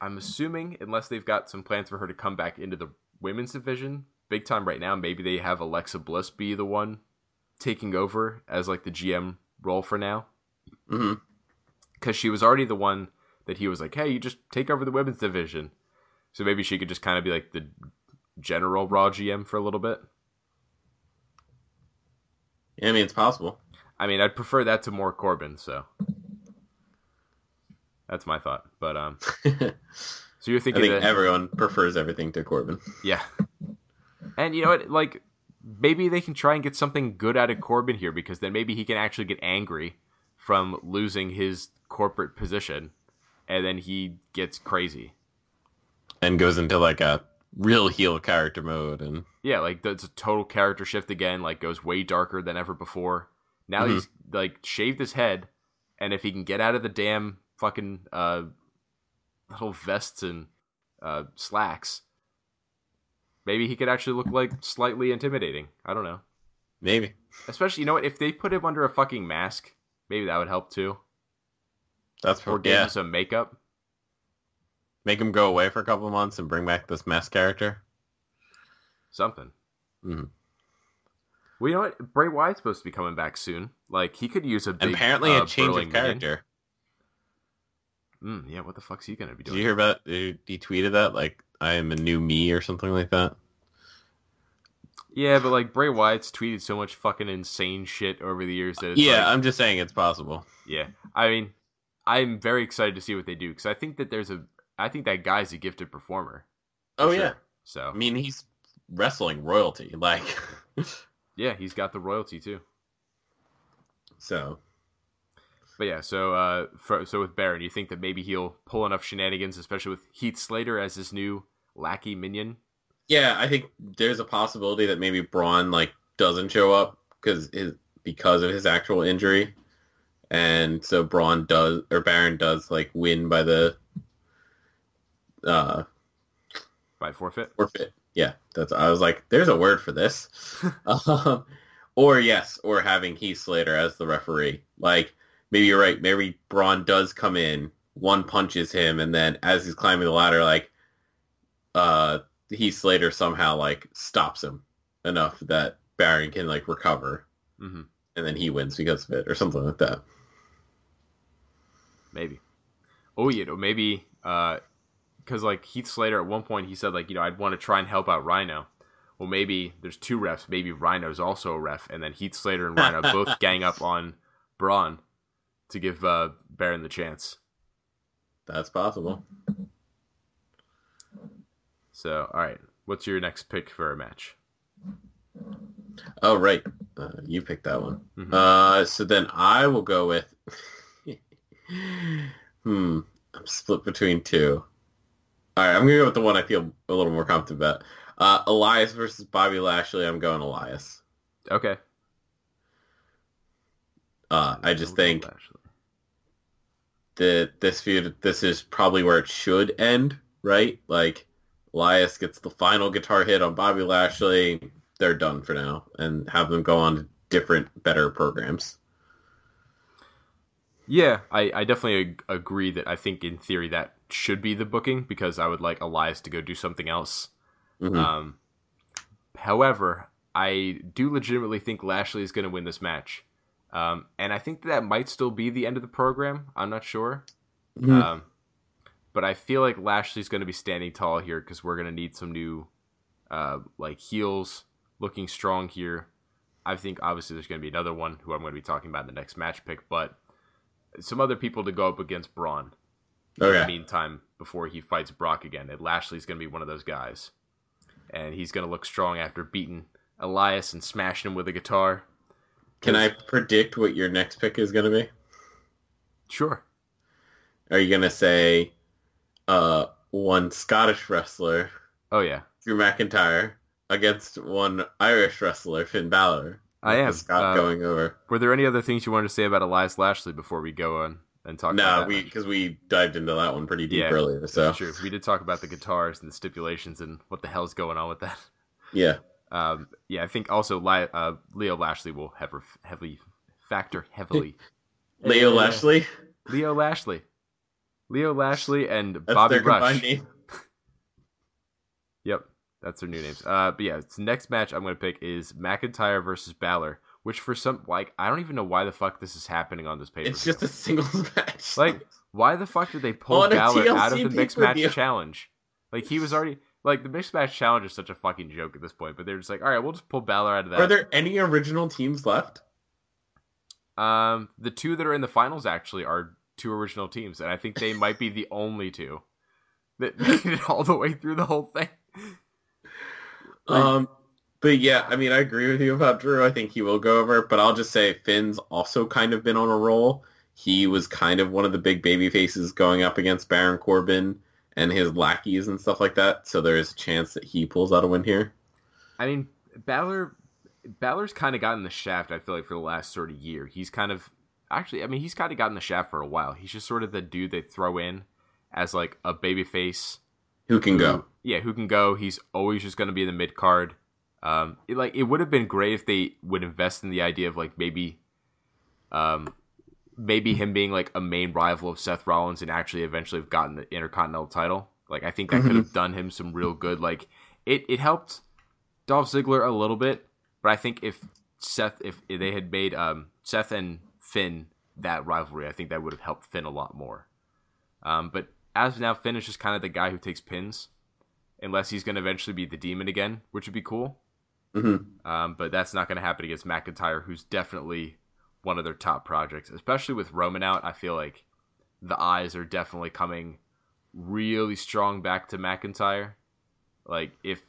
S6: I'm assuming unless they've got some plans for her to come back into the women's division big time right now, maybe they have Alexa Bliss be the one taking over as like the GM role for now
S7: mm-hmm.
S6: because she was already the one that he was like, hey, you just take over the women's division. So maybe she could just kind of be like the general Raw GM for a little bit.
S7: yeah, I mean it's possible.
S6: I mean, I'd prefer that to more Corbin. So that's my thought. But um, [laughs] so you're thinking
S7: think
S6: that
S7: everyone prefers everything to Corbin.
S6: Yeah. And you know what? Like, maybe they can try and get something good out of Corbin here because then maybe he can actually get angry from losing his corporate position and then he gets crazy.
S7: and goes into like a real heel character mode and
S6: Yeah, like that's a total character shift again, like goes way darker than ever before. Now
S7: Mhm.
S6: he's like shaved his head and if he can get out of the damn fucking uh little vests and uh slacks, maybe he could actually look like slightly intimidating. I don't know.
S7: maybe
S6: Especially, you know what? If they put him under a fucking mask, maybe that would help too.
S7: that's
S6: Or
S7: for
S6: give
S7: yeah.
S6: him some makeup.
S7: Make him go away for a couple months and bring back this mask character.
S6: Something.
S7: Mhm.
S6: Well, you know what? Bray Wyatt's supposed to be coming back soon. Like, he could use a big,
S7: apparently
S6: uh,
S7: a change
S6: burling
S7: of character.
S6: Mm, yeah, what the fuck's he gonna be doing?
S7: Did you hear about? He he tweeted that like I am a new me or something like that.
S6: Yeah, but like Bray Wyatt's tweeted so much fucking insane shit over the years that it's
S7: yeah,
S6: like-
S7: I'm just saying it's possible.
S6: yeah. I mean, I'm very excited to see what they do because I think that there's a, I think that guy's a gifted performer.
S7: Oh
S6: sure.
S7: yeah,
S6: So
S7: I mean he's wrestling royalty, like [laughs]
S6: yeah, he's got the royalty too.
S7: so.
S6: But yeah, so uh, for, so with Baron, you think that maybe he'll pull enough shenanigans, especially with Heath Slater as his new lackey minion?
S7: Yeah, I think there's a possibility that maybe Braun like doesn't show up because his because of his actual injury, and so Braun does or Baron does like win by the uh
S6: By forfeit?
S7: forfeit. Yeah, that's I was like, there's a word for this. [laughs] um, or yes, or having Heath Slater as the referee. Like maybe you're right. Maybe Braun does come in, one punches him, and then as he's climbing the ladder, like uh Heath Slater somehow like stops him enough that Baron can like recover,
S6: hmm
S7: and then he wins because of it, or something like that.
S6: Maybe. Oh, you know, maybe because like Heath Slater at one point he said like you know I'd want to try and help out Rhyno. Well, maybe there's two refs. Maybe Rhyno's also a ref, and then Heath Slater and Rhino both [laughs] gang up on Braun to give uh, Baron the chance.
S7: That's possible.
S6: So, all right, what's your next pick for a match?
S7: Oh right, uh, you picked that one.
S6: Mhm.
S7: Uh, so then I will go with. [laughs] hmm, I'm split between two. All right, I'm gonna go with the one I feel a little more confident about. Uh, Elias versus Bobby Lashley. I'm going Elias.
S6: Okay.
S7: Uh, I just think the this feud this is probably where it should end, right? Like Elias gets the final guitar hit on Bobby Lashley. They're done for now, and have them go on to different, better programs.
S6: Yeah, I, I definitely ag- agree that I think in theory that should be the booking because I would like Elias to go do something else.
S7: Mhm.
S6: Um, however, I do legitimately think Lashley is going to win this match. Um, and I think that might still be the end of the program. I'm not sure.
S7: Mhm.
S6: Um, but I feel like Lashley's going to be standing tall here because we're going to need some new, uh, like heels looking strong here. I think obviously there's going to be another one who I'm going to be talking about in the next match pick, but some other people to go up against Braun in the meantime before he fights Brock again. And Lashley's going to be one of those guys. And he's going to look strong after beating Elias and smashing him with a guitar.
S7: Can I predict what your next pick is going to be?
S6: Sure.
S7: Are you going to say uh, one Scottish wrestler,
S6: Oh, yeah.
S7: Drew McIntyre, against one Irish wrestler, Finn Balor?
S6: I am.
S7: Scott
S6: Uh,
S7: going over.
S6: Were there any other things you wanted to say about Elias Lashley before we go on and talk about
S7: No,
S6: that
S7: we because we dived into that one pretty deep
S6: Yeah,
S7: earlier. So
S6: That's true. We did talk about the guitars and the stipulations and what the hell's going on with that.
S7: yeah,
S6: Um, yeah, I think also Li- uh, Lio Lashley will have heavily factor heavily. [laughs]
S7: Lio Lashley.
S6: Lio Lashley, Lio Lashley, and
S7: That's
S6: Bobby
S7: their
S6: Rush.
S7: name. [laughs]
S6: Yep, that's their new names. Uh, but yeah, the next match I'm gonna pick is McIntyre versus Balor, which for some like I don't even know why the fuck this is happening on this paper.
S7: It's just a singles [laughs] match.
S6: like why the fuck did they [laughs] pull Balor out of the mixed match challenge? Like he was already like the mixed match challenge is such a fucking joke at this point. But they're just like, all right, we'll just pull Balor out of that.
S7: Are there any original teams left?
S6: Um, the two that are in the finals actually are two original teams, and I think they might be the [laughs] only two that made it all the way through the whole thing.
S7: Um, but yeah, I mean, I agree with you about Drew. I think he will go over, but I'll just say Finn's also kind of been on a roll. He was kind of one of the big baby faces going up against Baron Corbin and his lackeys and stuff like that. So there is a chance that he pulls out a win here.
S6: I mean, Balor, Balor's kind of gotten the shaft. I feel like for the last sort of year, he's kind of actually. I mean, he's kind of gotten the shaft for a while. He's just sort of the dude they throw in as like a baby face.
S7: Who can
S6: who-
S7: go?
S6: Yeah, who can go? He's always just going to be in the mid card. Um, it, like it would have been great if they would invest in the idea of like maybe, um, maybe him being like a main rival of Seth Rollins and actually eventually have gotten the Intercontinental title. Like I think that could have done him some real good. Like it, it helped Dolph Ziggler a little bit, but I think if Seth, if they had made um, Seth and Finn that rivalry, I think that would have helped Finn a lot more. Um, but as of now, Finn is just kind of the guy who takes pins, unless he's going to eventually be the demon again, which would be cool.
S7: Mhm.
S6: Um, but that's not going to happen against McIntyre, who's definitely one of their top projects, especially with Roman out. I feel like the eyes are definitely coming really strong back to McIntyre. Like if,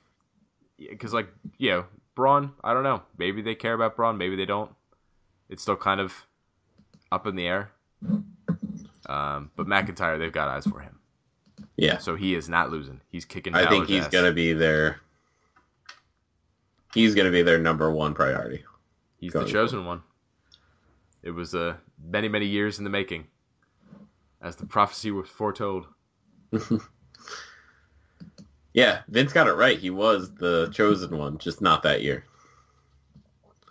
S6: because like you know Braun, I don't know. Maybe they care about Braun, maybe they don't. It's still kind of up in the air. Um, but McIntyre, they've got eyes for him,
S7: Yeah,
S6: so he is not losing. He's kicking.
S7: I think he's
S6: ass.
S7: gonna be their. He's gonna be their number one priority.
S6: He's the chosen one. It was uh, many, many years in the making, as the prophecy was foretold. [laughs]
S7: Yeah, Vince got it right. He was the chosen one, just not that year.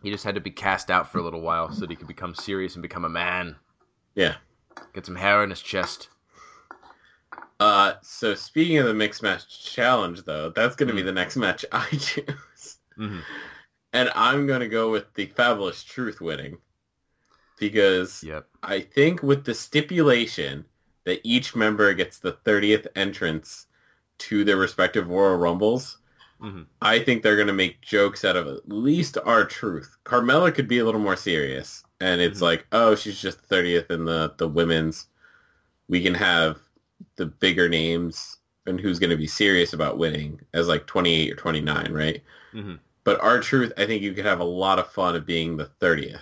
S6: He just had to be cast out for a little while so that he could become serious and become a man.
S7: Yeah.
S6: Get some hair on his chest.
S7: Uh, so speaking of the mixed match challenge, though, that's going to be
S6: Hmm.
S7: the next match I [laughs] choose,
S6: Mhm.
S7: and I'm going to go with the Fabulous Truth winning because
S6: Yep.
S7: I think with the stipulation that each member gets the 30th entrance to their respective Royal Rumbles,
S6: Mhm.
S7: I think they're going to make jokes out of at least R-Truth. Carmella could be a little more serious, and it's
S6: Mhm.
S7: like, oh, she's just 30th in the the women's. We can have the bigger names and who's going to be serious about winning as like 28 or 29, right?
S6: Mhm.
S7: But R-Truth, I think you could have a lot of fun of being the 30th.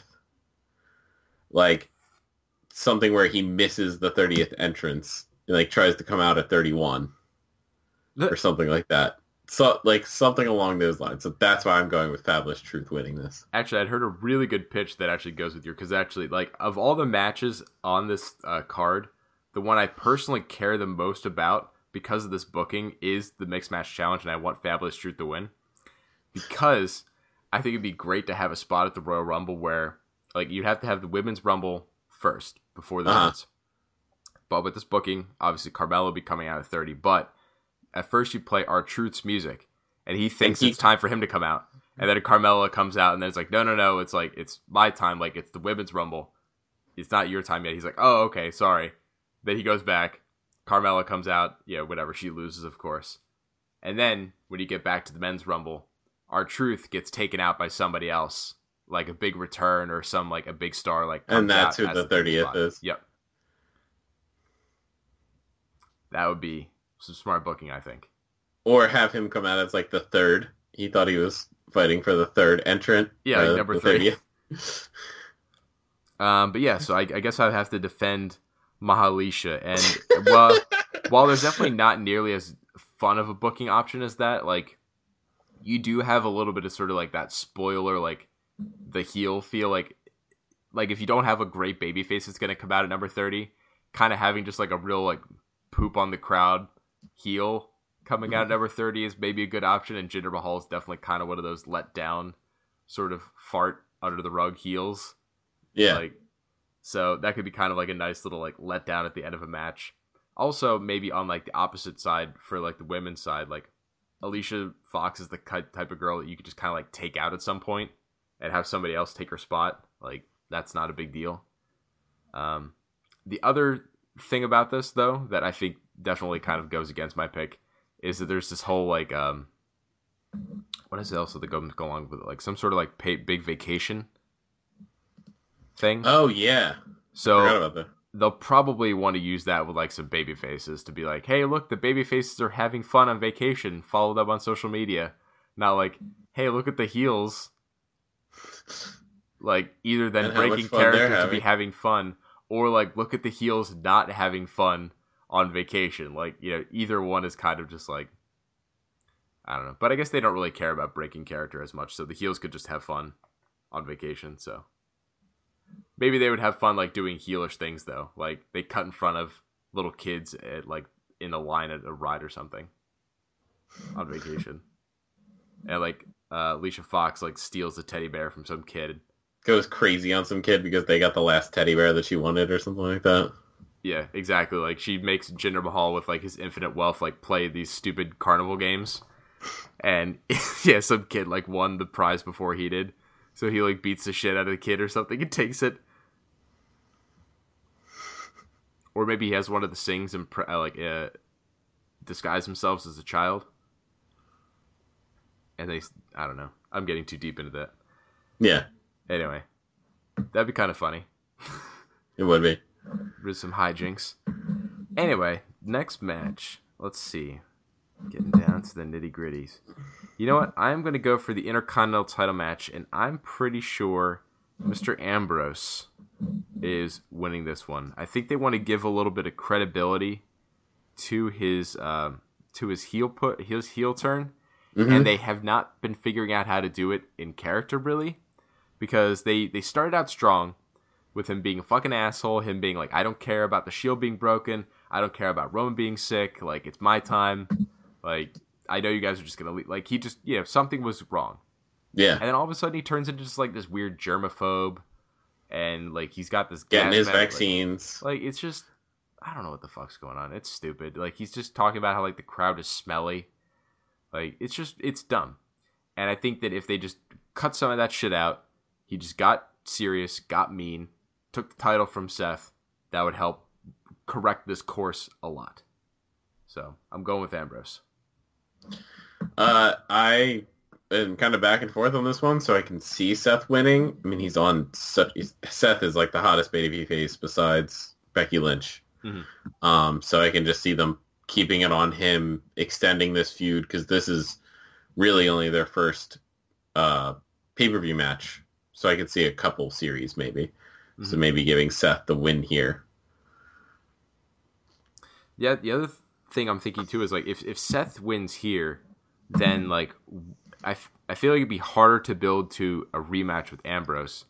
S7: Like something where he misses the 30th entrance, and, like tries to come out at 31 or something like that. So like something along those lines. So that's why I'm going with Fabulous Truth winning this.
S6: Actually, I'd heard a really good pitch that actually goes with your because actually, like of all the matches on this uh, card, the one I personally care the most about because of this booking is the mixed match challenge, and I want Fabulous Truth to win because I think it'd be great to have a spot at the Royal Rumble where like you'd have to have the women's Rumble first before the
S7: Uh-huh.
S6: men's. But with this booking, obviously Carmella will be coming out at 30. But at first you play R-Truth's music, and he thinks
S7: he-
S6: it's time for him to come out. And then Carmella comes out, and then it's like, no, no, no, it's like it's my time. Like it's the women's Rumble. It's not your time yet. He's like, oh, okay, sorry. Then he goes back. Carmella comes out. Yeah, whatever. She loses, of course. And then when you get back to the men's rumble, R-Truth gets taken out by somebody else, like a big return or some like a big star. Like
S7: And that's who the 30th is.
S6: Yep. That would be some smart booking, I think.
S7: Or have him come out as like the third. He thought he was fighting for the third entrant.
S6: Yeah, like
S7: uh,
S6: number
S7: the
S6: 30.
S7: 30th. [laughs]
S6: Um, but yeah, so I, I guess I have to defend Mahalicia, and [laughs] while while there's definitely not nearly as fun of a booking option as that, like you do have a little bit of sort of like that spoiler, like the heel feel, like like if you don't have a great baby face that's gonna come out at number thirty, kind of having just like a real like poop on the crowd heel coming out at mm-hmm. number thirty is maybe a good option, and Jinder Mahal is definitely kind of one of those let down sort of fart under the rug heels.
S7: Yeah.
S6: Like, so that could be kind of like a nice little like letdown at the end of a match. Also, maybe on like the opposite side for like the women's side, like Alicia Fox is the type of girl that you could just kind of like take out at some point and have somebody else take her spot. Like that's not a big deal. Um, the other thing about this though that I think definitely kind of goes against my pick is that there's this whole like um, what is it else that go go along with it? Like some sort of like pay, big vacation thing.
S7: oh yeah.
S6: so
S7: Forgot about that.
S6: They'll probably want to use that with like some baby faces to be like, hey, look, the baby faces are having fun on vacation. Follow them on social media. Not like, hey, look at the heels. Like either then
S7: And
S6: breaking character to be
S7: having.
S6: having fun, or like look at the heels not having fun on vacation. Like you know, either one is kind of just like, I don't know. But I guess they don't really care about breaking character as much, so the heels could just have fun on vacation. So maybe they would have fun like doing heelish things though. Like they cut in front of little kids at like in a line at a ride or something on vacation. And like uh alicia fox like steals the teddy bear from some kid.
S7: Goes crazy on some kid because they got the last teddy bear that she wanted or something like that.
S6: yeah exactly. Like she makes jinder mahal with like his infinite wealth like play these stupid carnival games. And [laughs] yeah some kid like won the prize before he did. So he like beats the shit out of the kid or something and takes it or maybe he has one of the Singhs and pre- uh, like uh, disguise themselves as a child. And they i don't know. I'm getting too deep into that.
S7: Yeah,
S6: anyway. That'd be kind of funny. [laughs]
S7: It would be.
S6: with some hijinks. Anyway next match. Let's see. Getting down to the nitty gritties you know what? I'm going to go for the intercontinental title match and i'm pretty sure mr ambrose is winning this one. I think they want to give a little bit of credibility to his um, to his heel put his heel turn. And they have not been figuring out how to do it in character really because they they started out strong with him being a fucking asshole, him being like, I don't care about the shield being broken, I don't care about Roman being sick, like it's my time, like I know you guys are just gonna leave. like he just yeah something was wrong,
S7: Yeah,
S6: and then all of a sudden he turns into just like this weird germaphobe, and like he's got this
S7: getting
S6: gas
S7: his
S6: like-
S7: vaccines.
S6: like it's just I don't know what the fuck's going on. It's stupid. Like he's just talking about how like the crowd is smelly. Like it's just it's dumb. And I think that if they just cut some of that shit out, he just got serious, got mean, took the title from Seth, that would help correct this course a lot. So I'm going with Ambrose.
S7: Uh, I am kind of back and forth on this one, so I can see Seth winning. I mean, he's on such. He's, Seth is like the hottest baby face besides Becky Lynch.
S6: Mhm.
S7: Um, so I can just see them keeping it on him, extending this feud because this is really only their first uh, pay per view match. So I could see a couple series maybe. So
S6: Mhm.
S7: maybe giving Seth the win here.
S6: Yeah, the other thing I'm thinking too is like if, if Seth wins here, then like I, f- I feel like it'd be harder to build to a rematch with Ambrose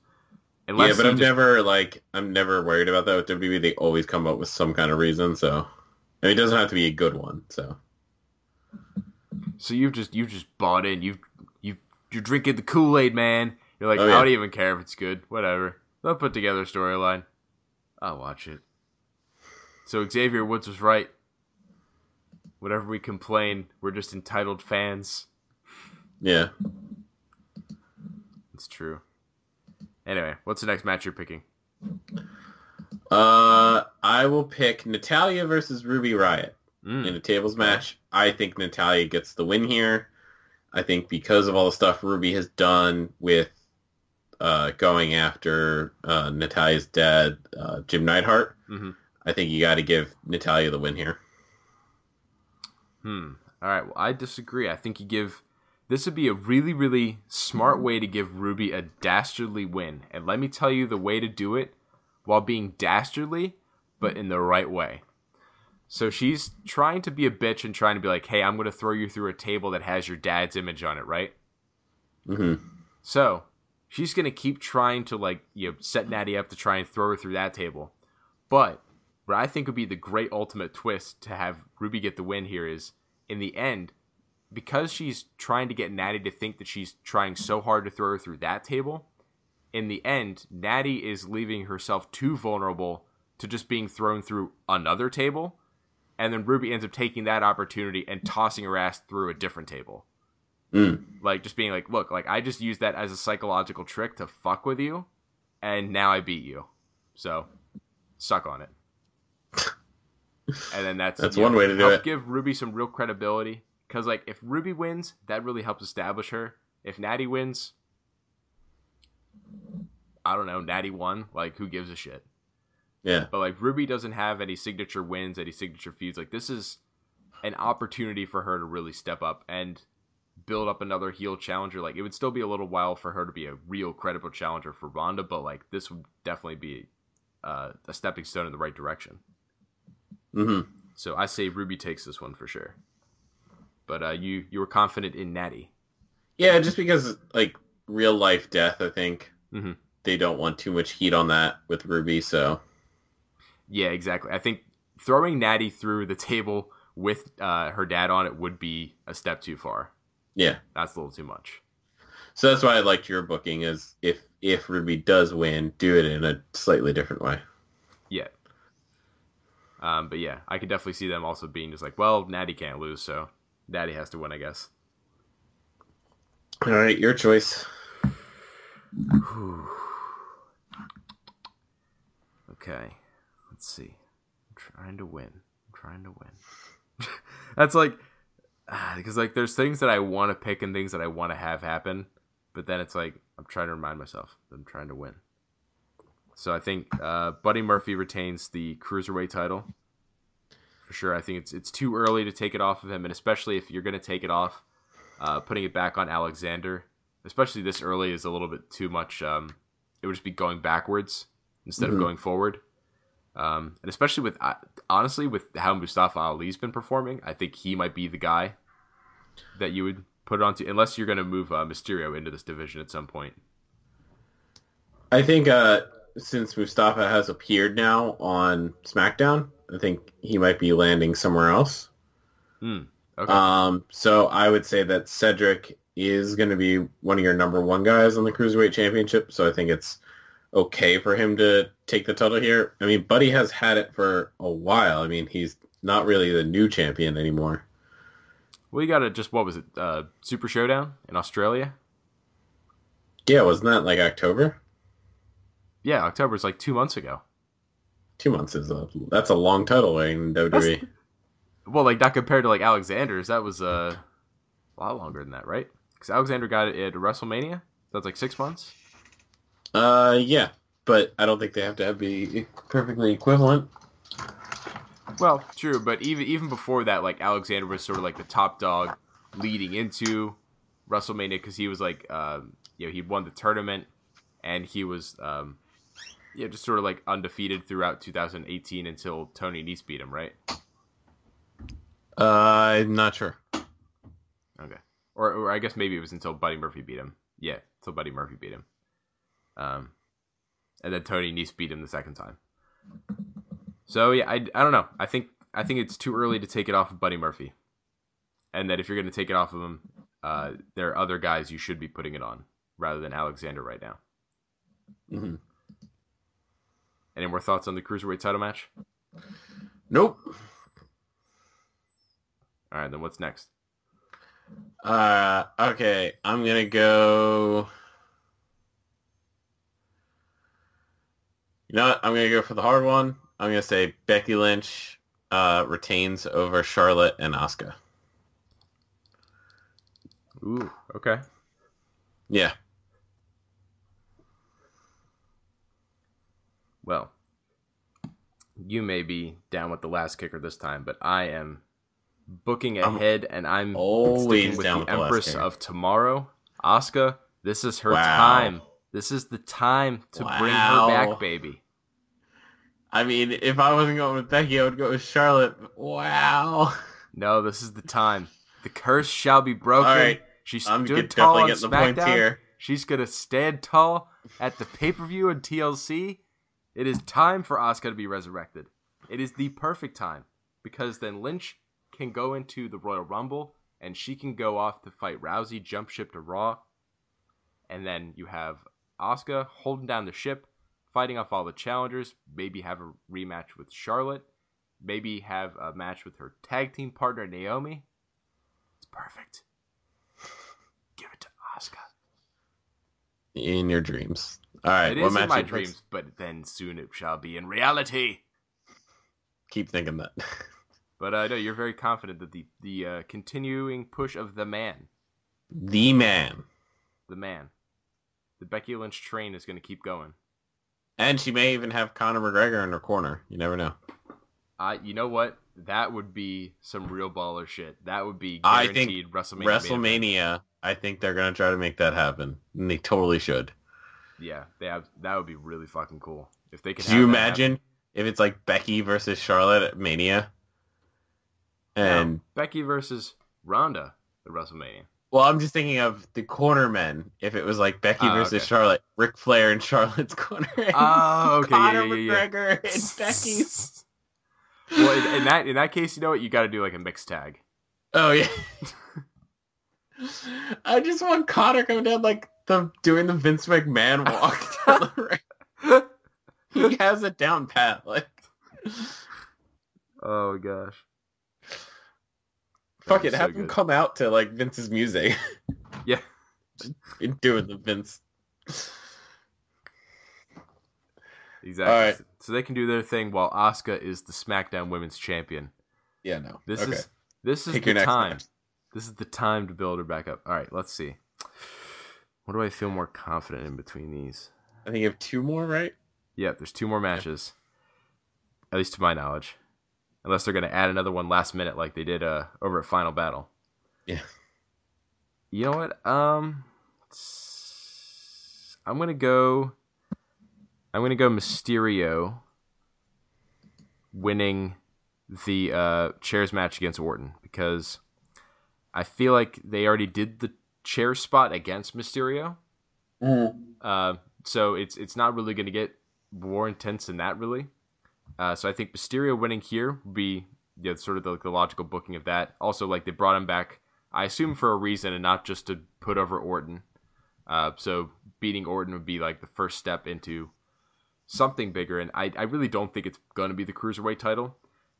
S6: Unless
S7: yeah, but I'm
S6: just-
S7: never like I'm never worried about that with WWE. They always come up with some kind of reason. So I mean, it doesn't have to be a good one. So
S6: So you've just you've just bought in. You you you're drinking the Kool Aid, man. You're like,
S7: Oh,
S6: I don't even care if it's good. Whatever. They'll put together a storyline. I'll watch it. So Xavier Woods was right. Whatever we complain, we're just entitled fans.
S7: Yeah,
S6: It's true. Anyway, what's the next match you're picking?
S7: uh, I will pick Natalya versus Ruby Riott
S6: Mm.
S7: in a tables match. I think Natalya gets the win here. I think because of all the stuff Ruby has done with uh, going after uh, Natalya's dad, uh, Jim Neidhart,
S6: Mhm.
S7: I think you got to give Natalia the win here.
S6: Hmm. All right. Well, I disagree. I think you give. This would be a really, really smart way to give Ruby a dastardly win. And let me tell you the way to do it while being dastardly, but in the right way. So she's trying to be a bitch and trying to be like, hey, I'm going to throw you through a table that has your dad's image on it, right?
S7: hmm
S6: So she's gonna keep trying to like you know set Natty up to try and throw her through that table. But what I think would be the great ultimate twist to have Ruby get the win here is in the end, because she's trying to get Natty to think that she's trying so hard to throw her through that table, in the end, Natty is leaving herself too vulnerable to just being thrown through another table. And then Ruby ends up taking that opportunity and tossing her ass through a different table
S7: Mm.
S6: like just being like look like i just used that as a psychological trick to fuck with you and now i beat you so suck on it [laughs] and then that's
S7: That's
S6: you know,
S7: one way to do it.
S6: give ruby some real credibility because like if ruby wins that really helps establish her if natty wins i don't know natty won like who gives a shit
S7: Yeah.
S6: but like Ruby doesn't have any signature wins, any signature feuds. Like this is an opportunity for her to really step up and build up another heel challenger. Like it would still be a little while for her to be a real credible challenger for Ronda, but like this would definitely be uh, a stepping stone in the right direction.
S7: hmm
S6: So I say Ruby takes this one for sure. But uh, you you were confident in Natty.
S7: Yeah, just because like real life death, I think
S6: Mhm.
S7: they don't want too much heat on that with Ruby. So
S6: Yeah, exactly. I think throwing Natty through the table with uh, her dad on it would be a step too far.
S7: yeah,
S6: That's a little too much.
S7: so that's why I liked your booking. Is if if Ruby does win, do it in a slightly different way.
S6: Yeah. Um, but yeah, I could definitely see them also being just like, well, Natty can't lose, so Natty has to win, I guess.
S7: All right, your choice. [sighs]
S6: Okay, let's see. I'm trying to win. I'm trying to win. [laughs] That's like [sighs] because like there's things that I want to pick and things that I want to have happen, but then it's like I'm trying to remind myself that I'm trying to win. So I think uh, Buddy Murphy retains the cruiserweight title for sure. I think it's it's too early to take it off of him, and especially if you're going to take it off, uh, putting it back on Alexander, especially this early, is a little bit too much. Um, it would just be going backwards instead of
S7: Mhm.
S6: going forward. Um, and especially with uh, honestly with how Mustafa Ali's been performing, I think he might be the guy that you would put it onto, unless you're going to move uh, Mysterio into this division at some point.
S7: I think uh, since Mustafa has appeared now on SmackDown, I think he might be landing somewhere else.
S6: Hmm. Okay.
S7: Um, so I would say that Cedric is going to be one of your number one guys on the Cruiserweight Championship. So I think it's okay for him to take the title here. I mean, Buddy has had it for a while. I mean, he's not really the new champion anymore.
S6: well, you got to just what was it? Uh, Super Showdown in Australia.
S7: Yeah, wasn't that like October?
S6: Yeah, October is like two months ago.
S7: Two months is a that's a long title reign in. WWE.
S6: Well, like not compared to like Alexander's. That was uh, a lot longer than that, right? Because Alexander got it at WrestleMania. That's like six months.
S7: Uh, yeah, but I don't think they have to have be perfectly equivalent.
S6: Well, true, but even even before that, like Alexander was sort of like the top dog leading into WrestleMania because he was like, um, you know, he won the tournament and he was, um, yeah, just sort of like undefeated throughout 2018 until Tony Nese beat him, right?
S7: Uh, I'm not sure.
S6: Okay, or or I guess maybe it was until Buddy Murphy beat him. Yeah, until Buddy Murphy beat him. Um, and then Tony Nese beat him the second time. So yeah, I, I don't know. I think I think it's too early to take it off of Buddy Murphy, and that if you're going to take it off of him, uh, there are other guys you should be putting it on rather than Alexander right now.
S7: Mhm.
S6: Any more thoughts on the cruiserweight title match?
S7: Nope.
S6: All right, then what's next?
S7: Uh, okay, I'm gonna go. You know what? I'm gonna go for the hard one. I'm gonna say Becky Lynch uh, retains over Charlotte and Asuka.
S6: Ooh, okay.
S7: Yeah.
S6: Well, you may be down with the Lass Kicker this time, but I am booking
S7: I'm
S6: ahead, and I'm
S7: always
S6: with
S7: down
S6: the
S7: with the
S6: Empress of Tomorrow, Asuka. This is her
S7: Wow.
S6: time. This is the time to bring her back, baby.
S7: I mean, if I wasn't going with Becky, I would go with Charlotte. Wow.
S6: No, this is the time. The curse shall be broken.
S7: All right.
S6: She
S7: I'm
S6: tall on
S7: the
S6: SmackDown.
S7: here.
S6: She's gonna stand tall at the pay per view and TLC. It is time for Asuka to be resurrected. It is the perfect time because then Lynch can go into the Royal Rumble and she can go off to fight Rousey, jump ship to Raw, and then you have Asuka holding down the ship, fighting off all the challengers. Maybe have a rematch with Charlotte. Maybe have a match with her tag team partner Naomi. It's perfect. Give it to Asuka.
S7: In your dreams. All right.
S6: It
S7: what
S6: is in my dreams, but then soon it shall be in reality.
S7: Keep thinking that. [laughs]
S6: But uh, no, you're very confident that the the uh, continuing push of the man,
S7: the man.
S6: the man, the Becky Lynch train is going to keep going.
S7: And she may even have Conor McGregor in her corner. You never know.
S6: Uh, you know what? That would be some real baller shit. That would be
S7: I think
S6: guaranteed WrestleMania.
S7: WrestleMania, I think they're going to try to make that happen. And they totally should.
S6: Yeah, they have, that would be really fucking cool if they could.
S7: Could you imagine if it's like Becky versus Charlotte at Mania? And
S6: No, Becky versus Ronda at WrestleMania.
S7: well, I'm just thinking of the corner men. If it was like Becky
S6: Oh,
S7: versus
S6: okay.
S7: Charlotte, Ric Flair and [laughs] Charlotte's corner. and
S6: Oh, [laughs] okay,
S7: Conor
S6: yeah, yeah, yeah.
S7: McGregor and Becky's. [laughs]
S6: well, in, in that in that case, you know what? You got to do like a mixed tag.
S7: Oh yeah. I just want Conor coming down like the doing the Vince McMahon walk [laughs] down the ring. He has it down pat. Like
S6: Oh gosh.
S7: fuck it,
S6: so
S7: have him come out to like Vince's music.
S6: Yeah.
S7: doing the Vince.
S6: Exactly.
S7: All right.
S6: So they can do their thing while Asuka is the SmackDown Women's Champion.
S7: Yeah, no.
S6: This
S7: okay.
S6: is this is
S7: Pick
S6: the time.
S7: match.
S6: This is the time to build her back up. All right, let's see. What do I feel more confident in between these?
S7: I think you have two more, right?
S6: Yep, there's two more matches. At least to my knowledge. Unless they're going to add another one last minute like they did uh, over at Final Battle.
S7: Yeah.
S6: You know what? Um I'm going to go I'm going to go Mysterio winning the uh, chairs match against Orton because I feel like they already did the chair spot against Mysterio. Uh, so it's it's not really going to get more intense than that, really. Uh, so I think Mysterio winning here would be yeah, sort of the, the logical booking of that. Also, like they brought him back, I assume for a reason and not just to put over Orton. Uh, so beating Orton would be like the first step into something bigger, and I, I really don't think it's going to be the cruiserweight title.